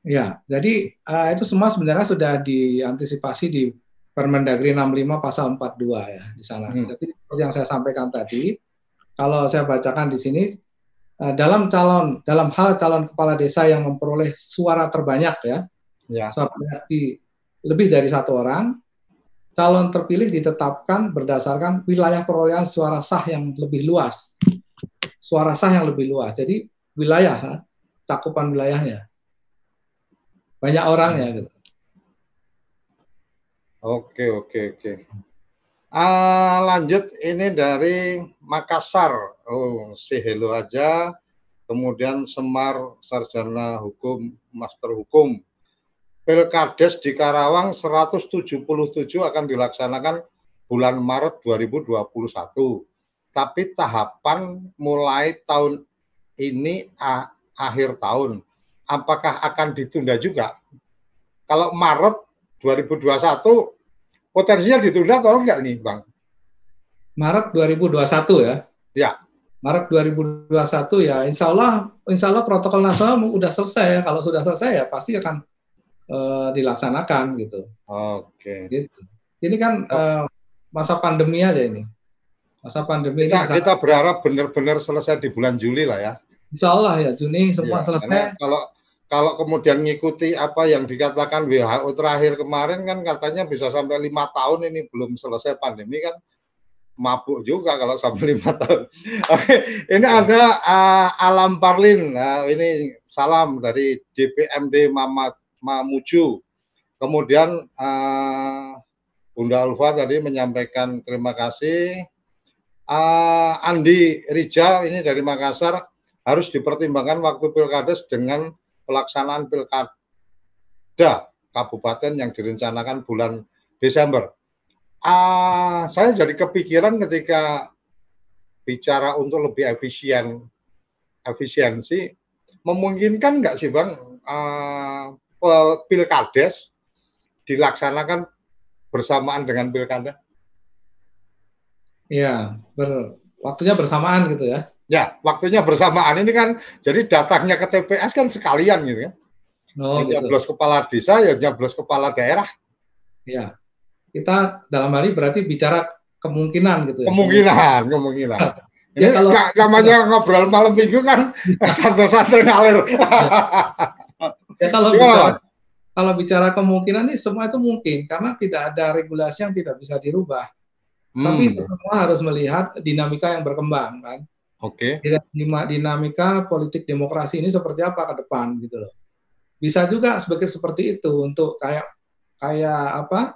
Speaker 2: Ya, jadi eh, itu semua sebenarnya sudah diantisipasi di Permendagri 65 pasal 42 ya di sana.
Speaker 1: Hmm.
Speaker 2: Jadi seperti yang saya sampaikan tadi, kalau saya bacakan di sini dalam calon dalam hal calon kepala desa yang memperoleh suara terbanyak ya,
Speaker 1: ya
Speaker 2: suara terbanyak di lebih dari satu orang, calon terpilih ditetapkan berdasarkan wilayah perolehan suara sah yang lebih luas. Suara sah yang lebih luas. Jadi wilayah, cakupan wilayahnya. Banyak orangnya gitu.
Speaker 1: Oke, oke, oke. Ah, lanjut ini dari Makassar. Oh, si hello aja. Kemudian Semar sarjana hukum, master hukum. Pilkades di Karawang 177 akan dilaksanakan bulan Maret 2021. Tapi tahapan mulai tahun ini ah, akhir tahun. Apakah akan ditunda juga? Kalau Maret 2021 potensinya ditunda atau enggak nih, Bang?
Speaker 2: Maret 2021 ya.
Speaker 1: Ya.
Speaker 2: Maret 2021 ya, insya Allah, insya Allah protokol nasional udah selesai ya. Kalau sudah selesai ya pasti akan eh, dilaksanakan gitu.
Speaker 1: Oke.
Speaker 2: gitu. Ini kan eh, masa pandemi aja ini. Masa pandemi
Speaker 1: Kita,
Speaker 2: ini
Speaker 1: kita berharap benar-benar selesai di bulan Juli lah ya.
Speaker 2: insya Allah ya Juni semua
Speaker 1: Ya,
Speaker 2: selesai.
Speaker 1: Kalau kalau kemudian ngikuti apa yang dikatakan WHO terakhir kemarin kan katanya bisa sampai lima tahun ini belum selesai pandemi kan mabuk juga kalau sampai *laughs* lima tahun. Oke, ini ada uh, Alam Parlin. Nah, ini salam dari DPMD Mamat Mamuju. Kemudian uh, Bunda Alfa tadi menyampaikan terima kasih. Uh, Andi Rijal ini dari Makassar harus dipertimbangkan waktu pilkades dengan pelaksanaan pilkada kabupaten yang direncanakan bulan Desember. Ah, saya jadi kepikiran ketika bicara untuk lebih efisien, efisiensi, memungkinkan nggak sih bang pel- pilkades dilaksanakan bersamaan dengan pilkada?
Speaker 2: Iya, ber, waktunya bersamaan gitu ya.
Speaker 1: Ya, waktunya bersamaan ini kan, jadi datangnya ke TPS kan sekalian gitu ya.
Speaker 2: Oh gitu.
Speaker 1: kepala desa, ya nyoblos kepala daerah.
Speaker 2: Ya. Kita dalam hari berarti bicara kemungkinan gitu ya.
Speaker 1: Kemungkinan, kemungkinan.
Speaker 2: Ya, kalau-
Speaker 1: nggak- namanya ngobrol malam minggu kan *laughs* santai-santai ngalir. *laughs*
Speaker 2: Ya kalau bicara, kalau bicara kemungkinan ini semua itu mungkin karena tidak ada regulasi yang tidak bisa dirubah. Tapi
Speaker 1: Hmm,
Speaker 2: semua harus melihat dinamika yang berkembang kan.
Speaker 1: Oke.
Speaker 2: Dinamika, dinamika politik demokrasi ini seperti apa ke depan gitu loh. Bisa juga sebagai seperti itu untuk kayak kayak apa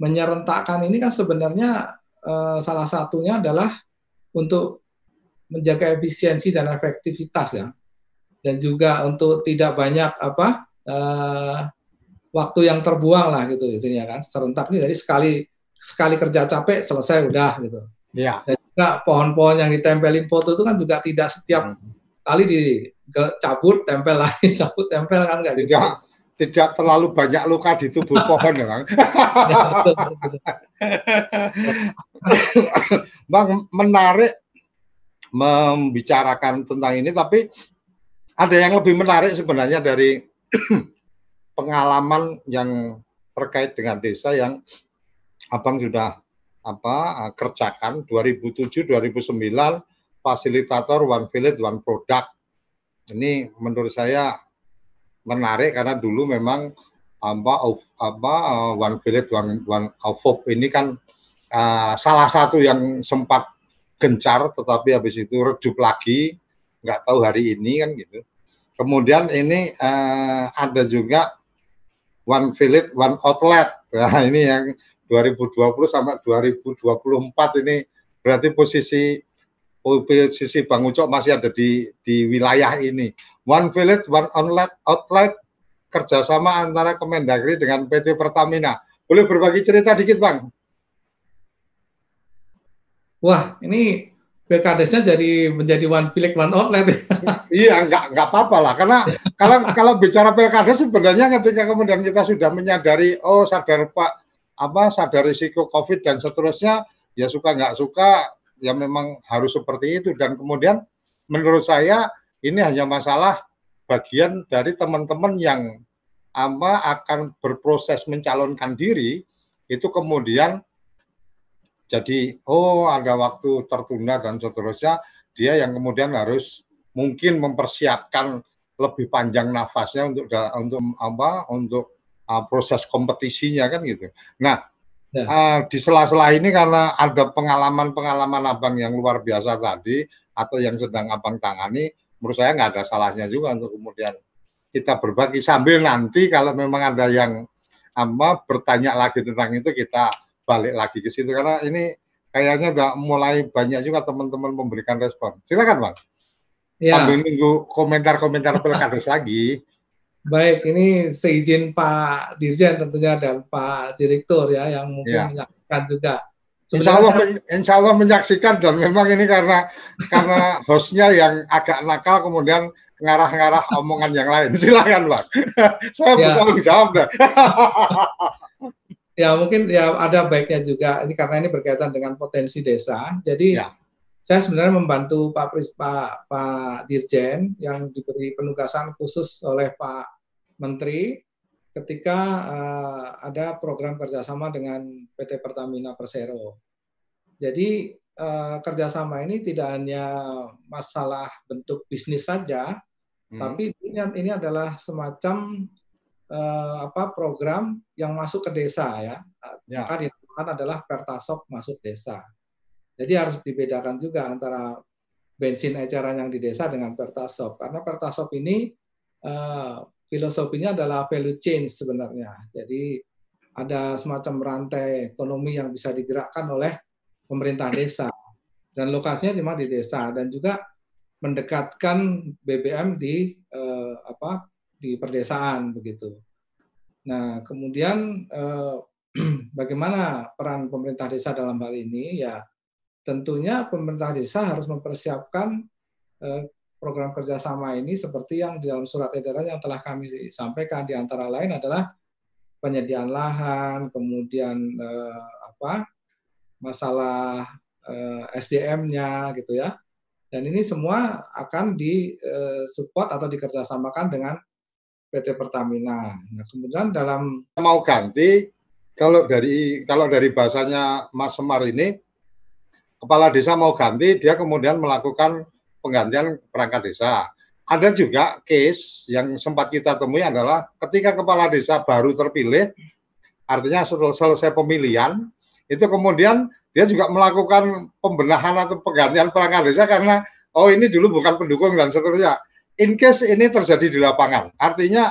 Speaker 2: menyerentakkan ini kan sebenarnya eh, salah satunya adalah untuk menjaga efisiensi dan efektivitas ya. Dan juga untuk tidak banyak apa eh, waktu yang terbuang lah gitu intinya kan. Serentak ini jadi sekali sekali kerja capek selesai udah gitu.
Speaker 1: Ya.
Speaker 2: dan juga pohon-pohon yang ditempelin foto itu kan juga tidak setiap kali dicabut tempel lagi *laughs* cabut tempel kan nggak gitu
Speaker 1: Tidak terlalu banyak luka di tubuh *laughs* pohon ya, Bang. Bang, *laughs* menarik membicarakan tentang ini, tapi ada yang lebih menarik sebenarnya dari *clears throat* pengalaman yang terkait dengan desa yang Abang sudah apa kerjakan 2007 2009 fasilitator One Village One Product. Ini menurut saya menarik karena dulu memang apa of- apa eh, One Village One One Avop ini kan eh, salah satu yang sempat gencar tetapi habis itu redup lagi nggak tahu hari ini kan gitu. Kemudian ini eh, ada juga one village one outlet. Nah *laughs* ini yang 2020 sampai 2024 ini berarti posisi posisi Bang Ucok masih ada di di wilayah ini One Village, One Outlet, outlet kerjasama antara Kemendagri dengan PT Pertamina. Boleh berbagi cerita dikit, Bang?
Speaker 2: Wah, ini pilkadesnya jadi menjadi one pilek one outlet. *laughs*
Speaker 1: iya, nggak nggak apa-apa lah. Karena kalau kalau bicara pilkades sebenarnya ketika kemudian kita sudah menyadari, oh sadar Pak, apa sadar risiko COVID dan seterusnya, ya suka nggak suka, ya memang harus seperti itu. Dan kemudian menurut saya ini hanya masalah bagian dari teman-teman yang apa akan berproses mencalonkan diri itu kemudian jadi oh ada waktu tertunda dan seterusnya dia yang kemudian harus mungkin mempersiapkan lebih panjang nafasnya untuk untuk apa untuk uh, proses kompetisinya kan gitu. Nah ya. uh, di sela-sela ini karena ada pengalaman-pengalaman abang yang luar biasa tadi atau yang sedang abang tangani, menurut saya nggak ada salahnya juga untuk kemudian kita berbagi sambil nanti kalau memang ada yang apa bertanya lagi tentang itu kita balik lagi ke situ karena ini kayaknya udah mulai banyak juga teman-teman memberikan respon. Silakan, Bang. Ya. Sambil nunggu komentar-komentar pilkades *laughs* lagi.
Speaker 2: Baik, ini seizin Pak Dirjen tentunya dan Pak Direktur ya yang mungkin ya. menyaksikan juga.
Speaker 1: Insya Allah, saya... insya Allah menyaksikan dan memang ini karena karena hostnya yang agak nakal kemudian ngarah-ngarah omongan yang lain. *laughs* Silakan, Bang. *laughs* saya ya. bertanggung jawab dah. *laughs*
Speaker 2: ya mungkin ya ada baiknya juga ini karena ini berkaitan dengan potensi desa. Jadi ya. saya sebenarnya membantu Pak Pris, Pak Pak Dirjen yang diberi penugasan khusus oleh Pak Menteri ketika uh, ada program kerjasama dengan PT Pertamina Persero. Jadi uh, kerjasama ini tidak hanya masalah bentuk bisnis saja, hmm. tapi ini, ini adalah semacam uh, apa program yang masuk ke desa ya. ya. Maka dinamakan adalah Pertasok masuk desa. Jadi harus dibedakan juga antara bensin eceran yang di desa dengan Pertasop karena Pertasop ini uh, filosofinya adalah value change sebenarnya. Jadi ada semacam rantai ekonomi yang bisa digerakkan oleh pemerintah desa dan lokasinya di mana di desa dan juga mendekatkan BBM di eh, apa di perdesaan begitu. Nah, kemudian eh, *clears throat* bagaimana peran pemerintah desa dalam hal ini? Ya, tentunya pemerintah desa harus mempersiapkan eh, program kerjasama ini seperti yang di dalam surat edaran yang telah kami sampaikan di antara lain adalah penyediaan lahan, kemudian eh, apa masalah eh, SDM-nya gitu ya. Dan ini semua akan disupport atau dikerjasamakan dengan PT Pertamina. Nah, kemudian dalam
Speaker 1: mau ganti kalau dari kalau dari bahasanya Mas Semar ini kepala desa mau ganti dia kemudian melakukan penggantian perangkat desa. Ada juga case yang sempat kita temui adalah ketika kepala desa baru terpilih, artinya setelah selesai pemilihan, itu kemudian dia juga melakukan pembenahan atau penggantian perangkat desa karena oh ini dulu bukan pendukung dan seterusnya in case ini terjadi di lapangan. Artinya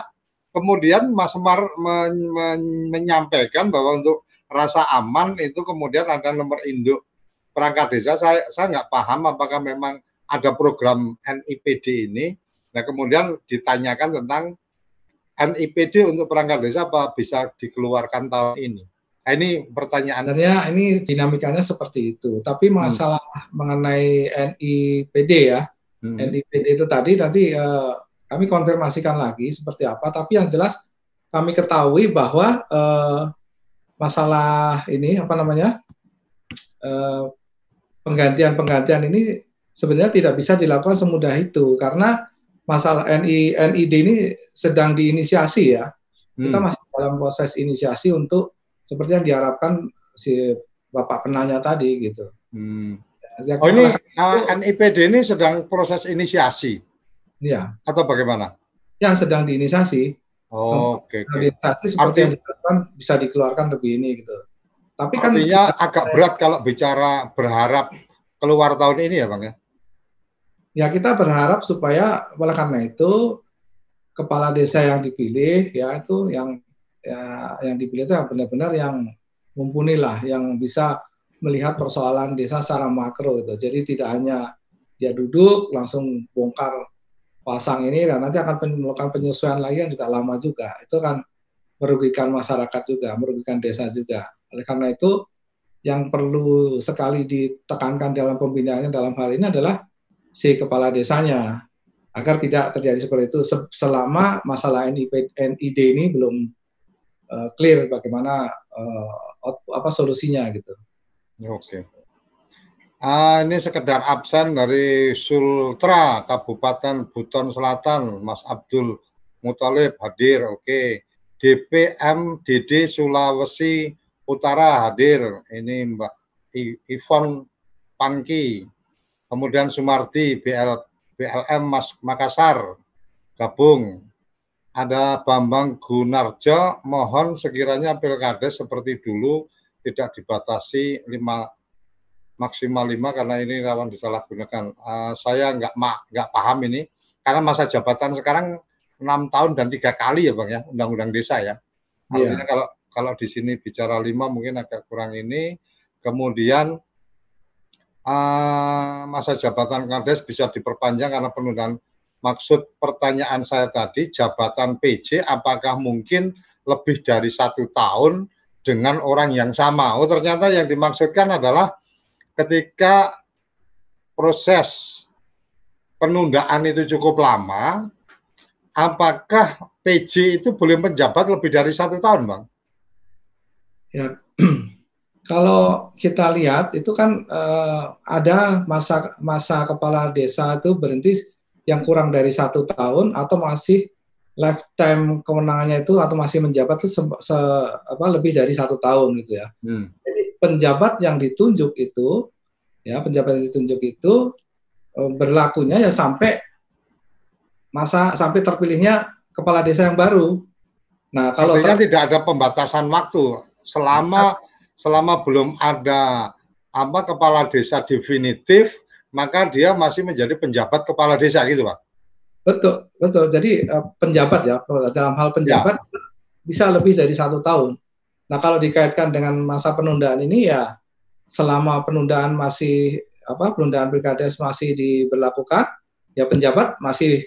Speaker 1: kemudian Mas Semar men men menyampaikan bahwa untuk rasa aman itu kemudian ada nomor induk perangkat desa. Saya saya nggak paham apakah memang ada program NIPD ini. Nah kemudian ditanyakan tentang NIPD untuk perangkat desa apa bisa dikeluarkan tahun ini. Nah, ini pertanyaan.
Speaker 2: Sebenarnya ini dinamikanya seperti itu. Tapi hmm. masalah hmm. mengenai NIPD ya, hmm. NIPD itu tadi nanti uh, kami konfirmasikan lagi seperti apa. Tapi yang jelas kami ketahui bahwa uh, masalah ini apa namanya uh, penggantian-penggantian ini sebenarnya tidak bisa dilakukan semudah itu karena masalah NI NID ini sedang diinisiasi ya. Hmm. Kita masih dalam proses inisiasi untuk seperti yang diharapkan si Bapak penanya tadi gitu.
Speaker 1: Hmm. Ya, oh ini ah, NIPD ini sedang proses inisiasi.
Speaker 2: Iya.
Speaker 1: Atau bagaimana?
Speaker 2: Yang sedang diinisiasi.
Speaker 1: Oh, oke. Okay,
Speaker 2: okay. Inisiasi seperti Arti, yang dikatakan bisa dikeluarkan lebih ini gitu.
Speaker 1: Tapi kan artinya agak berat kalau bicara berharap keluar tahun ini ya, Bang ya.
Speaker 2: Ya kita berharap supaya oleh karena itu kepala desa yang dipilih ya itu yang ya yang dipilih itu yang benar-benar yang mumpuni lah, yang bisa melihat persoalan desa secara makro gitu. Jadi tidak hanya dia duduk langsung bongkar pasang ini dan nanti akan melakukan penyesuaian lagi yang juga lama juga. Itu kan merugikan masyarakat juga, merugikan desa juga. Oleh karena itu yang perlu sekali ditekankan dalam pembinaannya dalam hal ini adalah si kepala desanya agar tidak terjadi seperti itu selama masalah NIP, NID ini belum uh, clear bagaimana uh, apa solusinya gitu.
Speaker 1: Oke. Okay. Ah, ini sekedar absen dari Sultra Kabupaten Buton Selatan, Mas Abdul Mutalib hadir. Oke. DPM DD Sulawesi Utara hadir. Ini Mbak Ivon Pangki. Kemudian Sumardi BL, BLM Mas Makassar gabung. Ada Bambang Gunarjo, mohon sekiranya pilkades seperti dulu tidak dibatasi lima maksimal lima karena ini rawan disalahgunakan. Uh, saya nggak nggak paham ini karena masa jabatan sekarang enam tahun dan tiga kali ya bang ya undang-undang desa ya. Artinya yeah. kalau kalau di sini bicara lima mungkin agak kurang ini. Kemudian uh, masa jabatan kades bisa diperpanjang karena penundaan. Maksud pertanyaan saya tadi jabatan PJ apakah mungkin lebih dari satu tahun dengan orang yang sama? Oh ternyata yang dimaksudkan adalah ketika proses penundaan itu cukup lama, apakah PJ itu boleh menjabat lebih dari satu tahun, Bang?
Speaker 2: Ya, *clears throat* kalau kita lihat itu kan eh, ada masa masa kepala desa itu berhenti yang kurang dari satu tahun atau masih lifetime kewenangannya itu atau masih menjabat itu se, se, apa, lebih dari satu tahun gitu ya. Hmm. Jadi penjabat yang ditunjuk itu ya penjabat yang ditunjuk itu e, berlakunya ya sampai masa sampai terpilihnya kepala desa yang baru.
Speaker 1: Nah kalau ter... tidak ada pembatasan waktu selama selama belum ada apa kepala desa definitif maka dia masih menjadi penjabat kepala desa gitu pak.
Speaker 2: Betul, betul. Jadi uh, penjabat ya dalam hal penjabat ya. bisa lebih dari satu tahun. Nah kalau dikaitkan dengan masa penundaan ini ya selama penundaan masih apa penundaan pilkades masih diberlakukan ya penjabat masih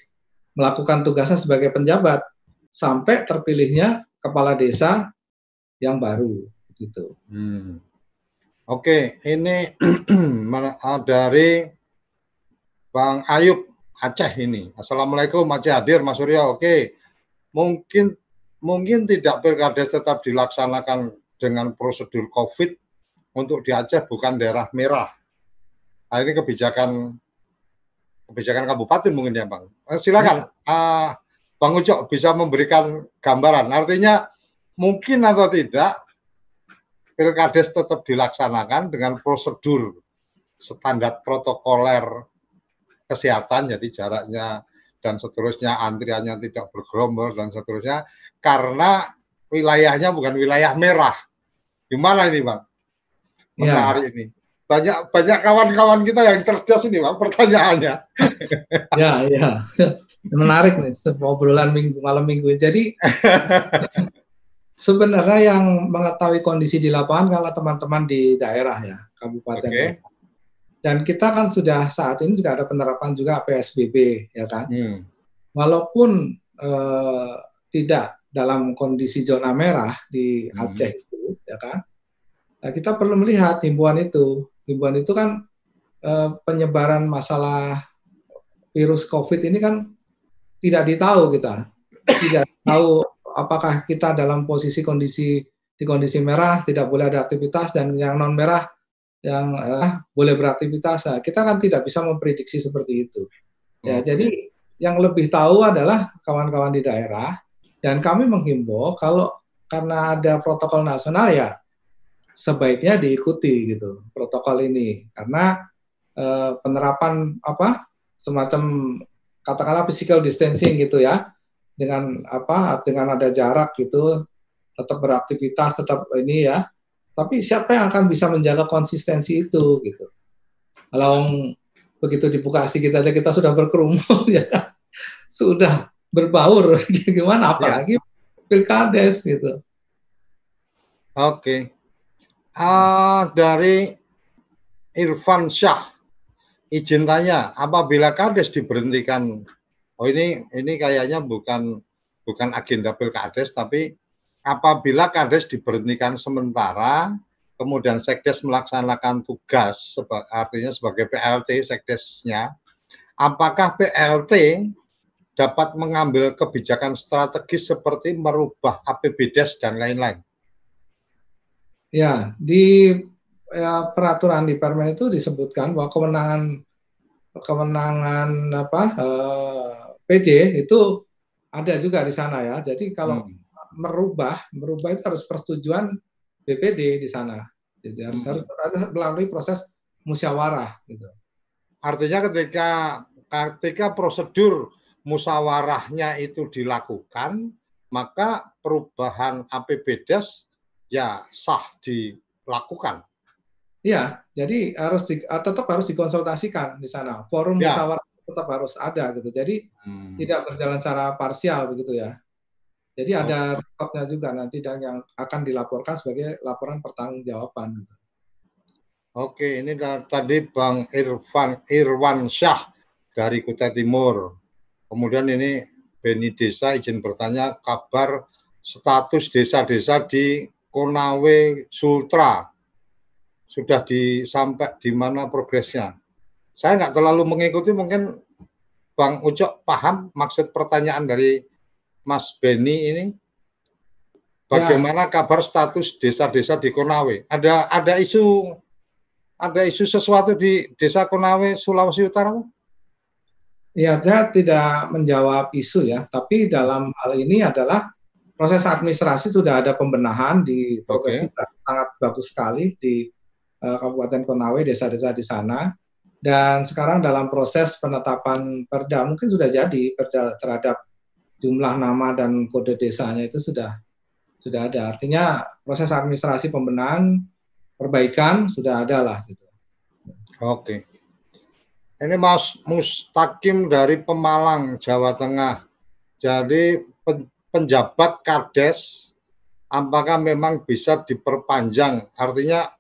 Speaker 2: melakukan tugasnya sebagai penjabat sampai terpilihnya kepala desa yang baru gitu. Hmm.
Speaker 1: Oke, ini *clears throat* dari Bang Ayub Aceh ini. Assalamualaikum Aceh hadir Mas Suryo. Oke. Mungkin mungkin tidak pilkades tetap dilaksanakan dengan prosedur Covid untuk di Aceh bukan daerah merah. Nah, ini kebijakan kebijakan kabupaten mungkin ya Bang. Eh, silakan uh, Bang Ucok bisa memberikan gambaran. Artinya mungkin atau tidak pilkades tetap dilaksanakan dengan prosedur standar protokoler kesehatan, jadi jaraknya dan seterusnya, antriannya tidak bergerombol dan seterusnya, karena wilayahnya bukan wilayah merah. Gimana ini, Bang? Ya. Menarik ya. ini. Banyak banyak kawan-kawan kita yang cerdas ini, Bang, pertanyaannya. *laughs*
Speaker 2: ya, ya. Menarik nih, obrolan minggu malam minggu. Jadi *laughs* sebenarnya yang mengetahui kondisi di lapangan kalau teman-teman di daerah ya, kabupaten. Okay. Dan kita kan sudah saat ini juga ada penerapan juga PSBB, ya kan. Hmm. Walaupun eh, tidak dalam kondisi zona merah di hmm. Aceh hmm. itu, ya kan. Nah, kita perlu melihat himbauan itu. Himbauan itu kan eh, penyebaran masalah virus COVID ini kan tidak ditahu kita, tidak tahu apakah kita dalam posisi kondisi di kondisi merah tidak boleh ada aktivitas dan yang non merah yang uh, boleh beraktivitas. Nah, kita kan tidak bisa memprediksi seperti itu. Ya, hmm. jadi yang lebih tahu adalah kawan-kawan di daerah dan kami menghimbau kalau karena ada protokol nasional ya sebaiknya diikuti gitu protokol ini karena uh, penerapan apa semacam katakanlah physical distancing gitu ya dengan apa dengan ada jarak gitu tetap beraktivitas tetap ini ya tapi siapa yang akan bisa menjaga konsistensi itu gitu? Kalau begitu dibuka kita kita sudah berkerumun *laughs* ya kan? sudah berbaur *laughs* gimana apalagi ya. pilkades gitu.
Speaker 1: Oke. Okay. Uh, dari Irfan Syah izin tanya apabila kades diberhentikan Oh ini ini kayaknya bukan bukan agenda pilkades tapi apabila kades diberhentikan sementara kemudian sekdes melaksanakan tugas artinya sebagai PLT sekdesnya apakah PLT dapat mengambil kebijakan strategis seperti merubah APBDes dan lain-lain?
Speaker 2: Ya, di ya, peraturan di Permen itu disebutkan bahwa kewenangan kewenangan apa eh, PJ itu ada juga di sana ya. Jadi kalau hmm. merubah merubah itu harus persetujuan BPD di sana. Jadi harus hmm. harus melalui proses musyawarah gitu.
Speaker 1: Artinya ketika ketika prosedur musyawarahnya itu dilakukan, maka perubahan APBDes ya sah dilakukan.
Speaker 2: Iya, jadi harus di, tetap harus dikonsultasikan di sana. Forum ya. musyawarah tetap harus ada gitu. Jadi hmm. tidak berjalan secara parsial begitu ya. Jadi oh. ada rekodnya juga nanti dan yang akan dilaporkan sebagai laporan pertanggungjawaban.
Speaker 1: Oke, ini tadi Bang Irfan Irwan Syah dari Kutai Timur. Kemudian ini Beni Desa izin bertanya kabar status desa-desa di Konawe Sultra sudah disampai di mana progresnya. Saya nggak terlalu mengikuti, mungkin Bang Ucok paham maksud pertanyaan dari Mas Beni ini. Bagaimana ya. kabar status desa-desa di Konawe? Ada ada isu ada isu sesuatu di desa Konawe Sulawesi Utara?
Speaker 2: Ya, saya tidak menjawab isu ya, tapi dalam hal ini adalah proses administrasi sudah ada pembenahan di progres okay. sangat bagus sekali di uh, Kabupaten Konawe, desa-desa di sana. Dan sekarang dalam proses penetapan perda, mungkin sudah jadi perda terhadap jumlah nama dan kode desanya itu sudah sudah ada. Artinya proses administrasi pembenahan, perbaikan sudah ada lah gitu.
Speaker 1: Oke. Ini Mas Mustakim dari Pemalang, Jawa Tengah. Jadi penjabat Kades apakah memang bisa diperpanjang? Artinya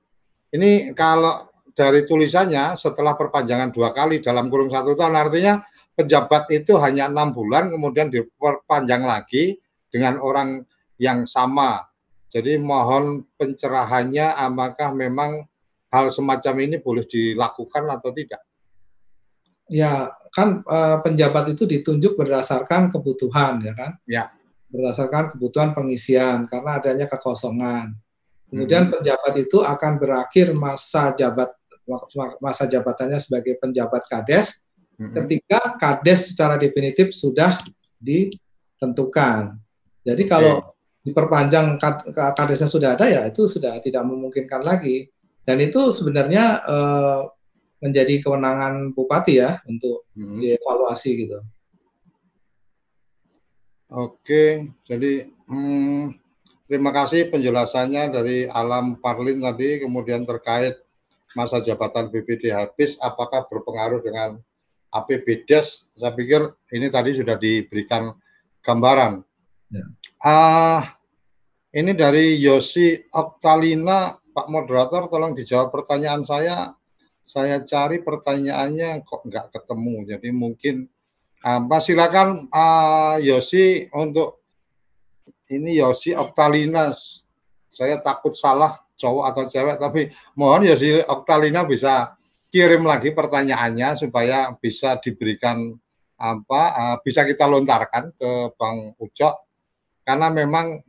Speaker 1: ini kalau dari tulisannya setelah perpanjangan dua kali dalam kurung satu tahun, artinya pejabat itu hanya enam bulan, kemudian diperpanjang lagi dengan orang yang sama. Jadi mohon pencerahannya, apakah memang hal semacam ini boleh dilakukan atau tidak?
Speaker 2: Ya, kan uh, penjabat itu ditunjuk berdasarkan kebutuhan, ya kan?
Speaker 1: Ya.
Speaker 2: Berdasarkan kebutuhan pengisian karena adanya kekosongan. Kemudian hmm. penjabat itu akan berakhir masa jabat masa jabatannya sebagai penjabat kades hmm. ketika kades secara definitif sudah ditentukan. Jadi kalau okay. diperpanjang kadesnya sudah ada ya itu sudah tidak memungkinkan lagi. Dan itu sebenarnya eh, menjadi kewenangan bupati ya untuk hmm. dievaluasi gitu.
Speaker 1: Oke, jadi hmm, Terima kasih penjelasannya dari Alam Parlin tadi, kemudian terkait masa jabatan BPD habis, apakah berpengaruh dengan APBDes? Saya pikir ini tadi sudah diberikan gambaran. Ya. Uh, ini dari Yosi Oktalina, Pak Moderator, tolong dijawab pertanyaan saya. Saya cari pertanyaannya kok nggak ketemu, jadi mungkin apa? Uh, silakan uh, Yosi untuk ini Yosi Oktalina. Saya takut salah cowok atau cewek, tapi mohon Yosi Oktalina bisa kirim lagi pertanyaannya supaya bisa diberikan apa uh, bisa kita lontarkan ke Bang Ucok karena memang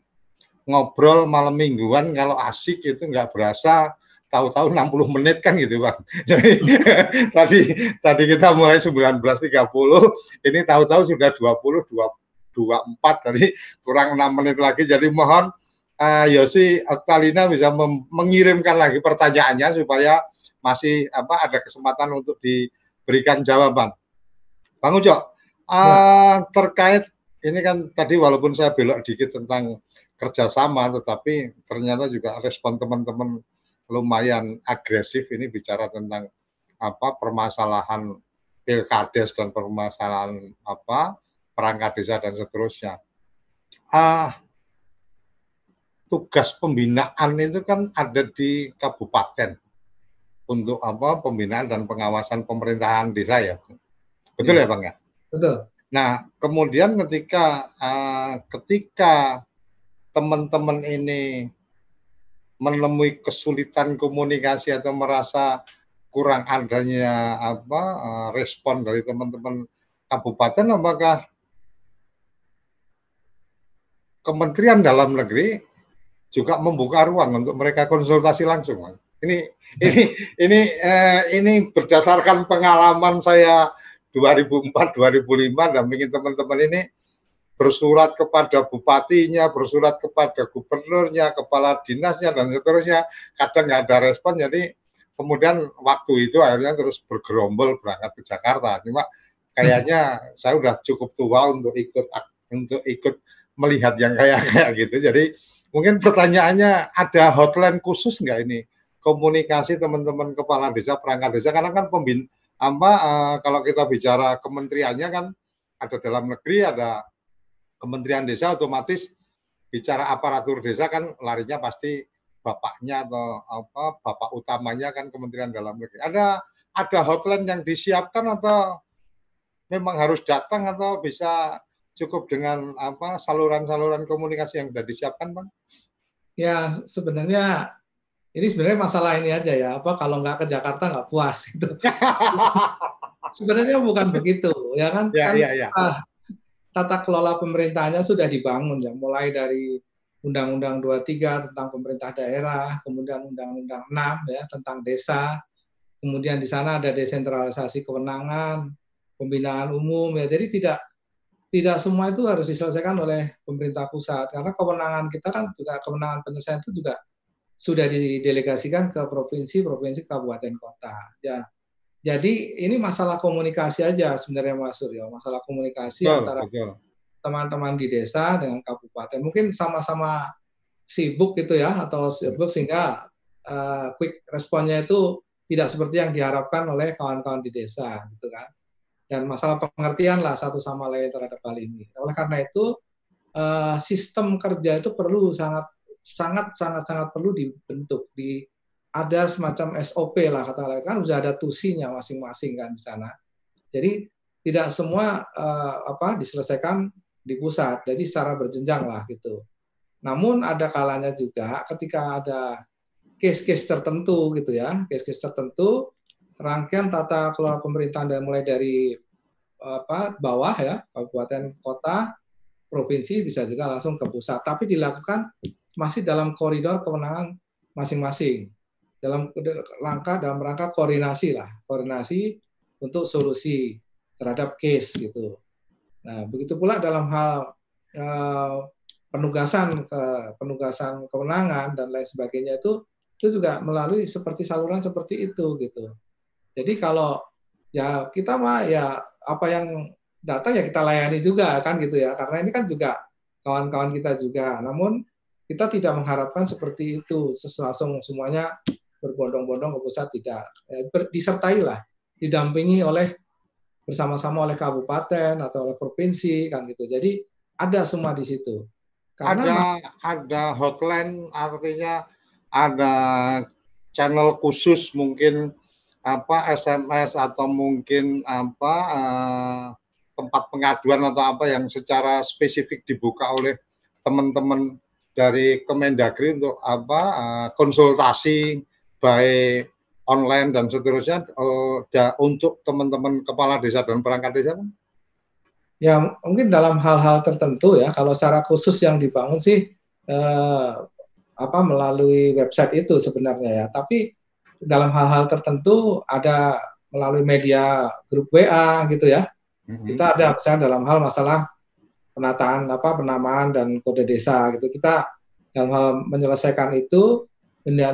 Speaker 1: ngobrol malam mingguan kalau asik itu nggak berasa tahu-tahu 60 menit kan gitu Bang. *laughs* Jadi *laughs* tadi tadi kita mulai 19.30 ini tahu-tahu sudah 20 20 24 tadi kurang enam menit lagi. Jadi mohon uh, Yosi Oktalina bisa mengirimkan lagi pertanyaannya supaya masih apa ada kesempatan untuk diberikan jawaban. Bang Ujo, uh, ya. terkait ini kan tadi walaupun saya belok dikit tentang kerjasama, tetapi ternyata juga respon teman-teman lumayan agresif ini bicara tentang apa permasalahan pilkades dan permasalahan apa perangkat desa dan seterusnya. Uh, tugas pembinaan itu kan ada di kabupaten untuk apa pembinaan dan pengawasan pemerintahan desa ya. Betul ya, ya Bang ya?
Speaker 2: Betul.
Speaker 1: Nah, kemudian ketika uh, ketika teman-teman ini menemui kesulitan komunikasi atau merasa kurang adanya apa uh, respon dari teman-teman kabupaten, apakah Kementerian Dalam Negeri juga membuka ruang untuk mereka konsultasi langsung. Ini ini *laughs* ini eh, ini berdasarkan pengalaman saya 2004 2005 dan ingin teman-teman ini bersurat kepada bupatinya, bersurat kepada gubernurnya, kepala dinasnya dan seterusnya. Kadang nggak ada respon, jadi kemudian waktu itu akhirnya terus bergerombol berangkat ke Jakarta. Cuma kayaknya *laughs* saya udah cukup tua untuk ikut untuk ikut melihat yang kayak kayak gitu. Jadi mungkin pertanyaannya ada hotline khusus nggak ini? Komunikasi teman-teman kepala desa perangkat desa karena kan pembin apa uh, kalau kita bicara kementeriannya kan ada dalam negeri ada kementerian desa otomatis bicara aparatur desa kan larinya pasti bapaknya atau apa bapak utamanya kan kementerian dalam negeri. Ada ada hotline yang disiapkan atau memang harus datang atau bisa cukup dengan apa saluran-saluran komunikasi yang sudah disiapkan bang?
Speaker 2: Ya sebenarnya ini sebenarnya masalah ini aja ya. Apa kalau nggak ke Jakarta nggak puas gitu. *laughs* Sebenarnya bukan begitu ya kan? Ya, kan ya, ya. Uh, tata kelola pemerintahnya sudah dibangun ya. Mulai dari Undang-Undang 23 tentang pemerintah daerah kemudian Undang-Undang 6 ya tentang desa. Kemudian di sana ada desentralisasi kewenangan pembinaan umum ya. Jadi tidak tidak semua itu harus diselesaikan oleh pemerintah pusat karena kewenangan kita kan juga kewenangan penyelesaian itu juga sudah didelegasikan ke provinsi, provinsi, kabupaten, kota. Ya, jadi ini masalah komunikasi aja sebenarnya Mas Suryo, masalah komunikasi betul, antara teman-teman di desa dengan kabupaten. Mungkin sama-sama sibuk gitu ya atau sibuk sehingga uh, quick responnya itu tidak seperti yang diharapkan oleh kawan-kawan di desa gitu kan. Dan masalah pengertian lah satu sama lain terhadap hal ini. Oleh karena itu uh, sistem kerja itu perlu sangat sangat sangat sangat perlu dibentuk di ada semacam SOP lah kata kan sudah ada tusinya masing-masing kan di sana. Jadi tidak semua uh, apa diselesaikan di pusat, jadi secara berjenjang lah gitu. Namun ada kalanya juga ketika ada case-case tertentu gitu ya, case-case tertentu rangkaian tata kelola pemerintahan dan mulai dari apa bawah ya, kabupaten, kota, provinsi bisa juga langsung ke pusat, tapi dilakukan masih dalam koridor kewenangan masing-masing. Dalam langkah dalam rangka koordinasi lah, koordinasi untuk solusi terhadap case gitu. Nah, begitu pula dalam hal uh, penugasan ke penugasan kewenangan dan lain sebagainya itu itu juga melalui seperti saluran seperti itu gitu. Jadi kalau ya kita mah ya apa yang datang ya kita layani juga kan gitu ya. Karena ini kan juga kawan-kawan kita juga. Namun kita tidak mengharapkan seperti itu. Langsung semuanya berbondong-bondong ke pusat tidak. Ya, disertai lah didampingi oleh bersama-sama oleh kabupaten atau oleh provinsi kan gitu. Jadi ada semua di situ.
Speaker 1: Karena ada ada hotline artinya ada channel khusus mungkin apa SMS atau mungkin apa eh, tempat pengaduan atau apa yang secara spesifik dibuka oleh teman-teman dari Kemendagri untuk apa uh, konsultasi baik online dan seterusnya da, untuk teman-teman kepala desa dan perangkat desa?
Speaker 2: Ya mungkin dalam hal-hal tertentu ya kalau secara khusus yang dibangun sih uh, apa melalui website itu sebenarnya ya tapi dalam hal-hal tertentu ada melalui media grup WA gitu ya. Mm-hmm. kita ada misalnya dalam hal masalah penataan apa penamaan dan kode desa gitu. Kita dalam hal menyelesaikan itu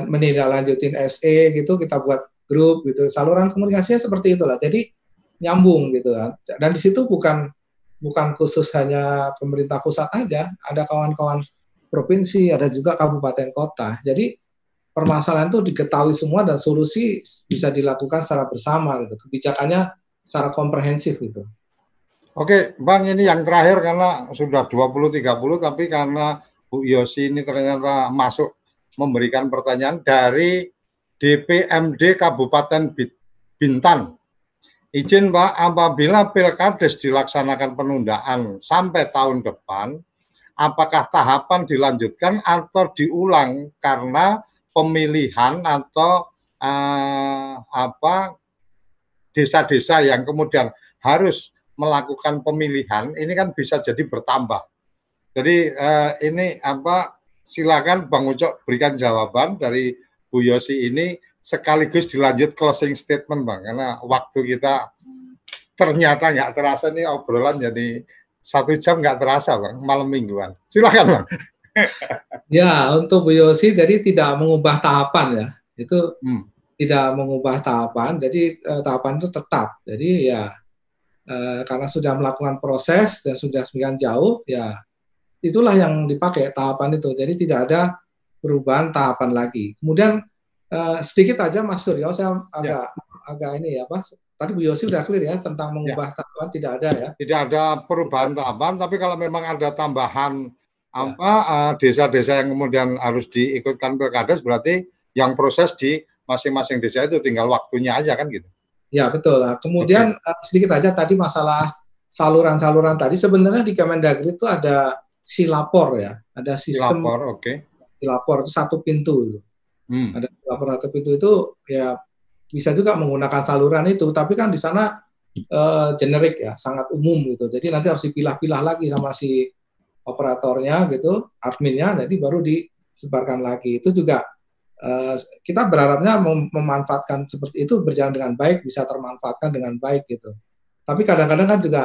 Speaker 2: menindaklanjutin SE gitu kita buat grup gitu. Saluran komunikasinya seperti itulah. Jadi nyambung gitu kan. Dan di situ bukan bukan khusus hanya pemerintah pusat aja. Ada kawan-kawan provinsi ada juga kabupaten kota. Jadi permasalahan itu diketahui semua dan solusi bisa dilakukan secara bersama gitu. Kebijakannya secara komprehensif gitu.
Speaker 1: Oke, Bang, ini yang terakhir karena sudah 20-30, tapi karena Bu Yosi ini ternyata masuk memberikan pertanyaan dari DPMD Kabupaten Bintan. Izin Pak, apabila pilkades dilaksanakan penundaan sampai tahun depan, apakah tahapan dilanjutkan atau diulang? Karena pemilihan atau uh, apa desa-desa yang kemudian harus melakukan pemilihan ini kan bisa jadi bertambah. Jadi uh, ini apa silakan Bang Ucok berikan jawaban dari Bu Yosi ini sekaligus dilanjut closing statement bang karena waktu kita ternyata nggak terasa nih obrolan jadi satu jam nggak terasa bang malam mingguan silakan bang
Speaker 2: ya untuk Bu Yosi jadi tidak mengubah tahapan ya itu hmm. tidak mengubah tahapan jadi eh, tahapan itu tetap jadi ya eh, karena sudah melakukan proses dan sudah semakin jauh ya itulah yang dipakai tahapan itu jadi tidak ada perubahan tahapan lagi kemudian Uh, sedikit aja Mas Suryo, saya agak ya. agak ini ya, Pak. Tadi Bu Yosi sudah clear ya tentang ya. mengubah ya. tahapan tidak ada ya.
Speaker 1: Tidak ada perubahan tahapan, tapi kalau memang ada tambahan ya. Apa uh, desa-desa yang kemudian harus diikutkan pilkades berarti yang proses di masing-masing desa itu tinggal waktunya aja kan gitu.
Speaker 2: Ya betul. Nah, kemudian okay. uh, sedikit aja tadi masalah saluran-saluran tadi sebenarnya di Kemendagri itu ada silapor ya, ada sistem silapor, oke. Okay. Silapor itu satu pintu Hmm. Ada laporator pintu itu ya bisa juga menggunakan saluran itu, tapi kan di sana uh, generik ya, sangat umum gitu. Jadi nanti harus dipilah-pilah lagi sama si operatornya gitu, adminnya, nanti baru disebarkan lagi. Itu juga uh, kita berharapnya mem memanfaatkan seperti itu berjalan dengan baik, bisa termanfaatkan dengan baik gitu. Tapi kadang-kadang kan juga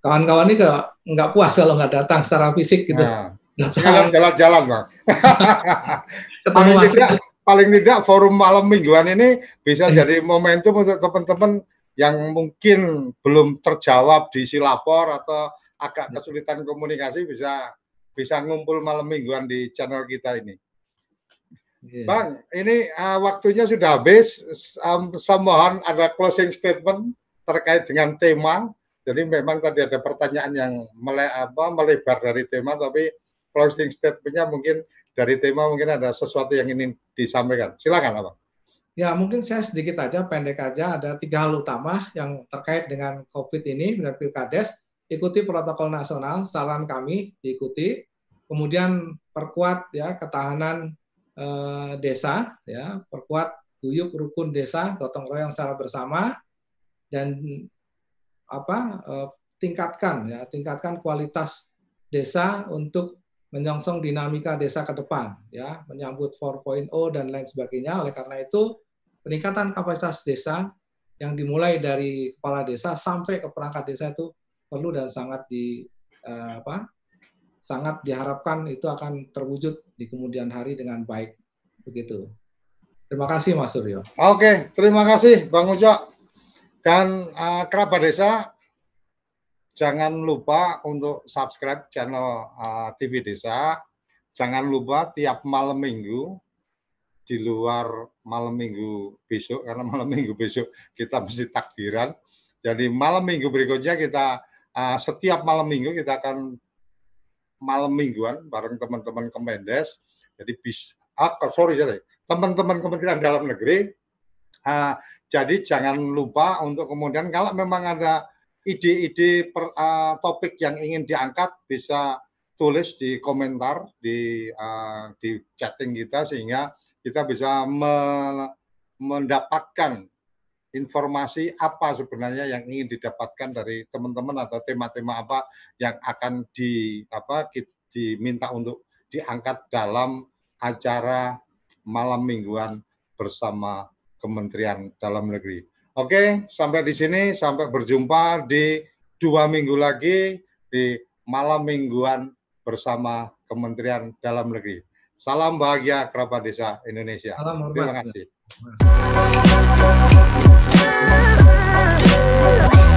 Speaker 2: kawan-kawan ini nggak puas kalau nggak datang secara fisik gitu. Nah.
Speaker 1: Sekarang jalan-jalan, Bang. *laughs* paling tidak, paling tidak forum malam mingguan ini bisa iya. jadi momentum untuk teman-teman yang mungkin belum terjawab di silapor atau agak iya. kesulitan komunikasi bisa bisa ngumpul malam mingguan di channel kita ini. Yeah. Bang, ini uh, waktunya sudah habis. Um, saya mohon ada closing statement terkait dengan tema. Jadi memang tadi ada pertanyaan yang mele apa, melebar dari tema, tapi closing statementnya mungkin dari tema mungkin ada sesuatu yang ingin disampaikan. Silakan, Abang.
Speaker 2: Ya, mungkin saya sedikit aja, pendek aja. Ada tiga hal utama yang terkait dengan COVID ini, dengan Pilkades. Ikuti protokol nasional, saran kami diikuti. Kemudian perkuat ya ketahanan eh, desa, ya perkuat guyup rukun desa, gotong royong secara bersama, dan apa eh, tingkatkan ya tingkatkan kualitas desa untuk menyongsong dinamika desa ke depan, ya, menyambut 4.0 dan lain sebagainya. Oleh karena itu, peningkatan kapasitas desa yang dimulai dari kepala desa sampai ke perangkat desa itu perlu dan sangat di eh, apa? sangat diharapkan itu akan terwujud di kemudian hari dengan baik. Begitu. Terima kasih Mas Suryo.
Speaker 1: Oke, terima kasih Bang Ujo. Dan uh, kerabat desa Jangan lupa untuk subscribe channel uh, TV Desa. Jangan lupa tiap malam minggu di luar malam minggu besok karena *laughs* malam minggu besok kita mesti takbiran. Jadi malam minggu berikutnya kita uh, setiap malam minggu kita akan malam mingguan bareng teman-teman Kemendes. Jadi bis ah, sorry sorry teman-teman Kementerian Dalam Negeri. Uh, jadi jangan lupa untuk kemudian kalau memang ada ide-ide uh, topik yang ingin diangkat bisa tulis di komentar di uh, di chatting kita sehingga kita bisa me mendapatkan informasi apa sebenarnya yang ingin didapatkan dari teman-teman atau tema-tema apa yang akan di apa diminta untuk diangkat dalam acara malam mingguan bersama Kementerian Dalam Negeri. Oke, sampai di sini, sampai berjumpa di dua minggu lagi di malam mingguan bersama Kementerian Dalam Negeri. Salam bahagia kerabat desa Indonesia. Salam Terima kasih. Oh.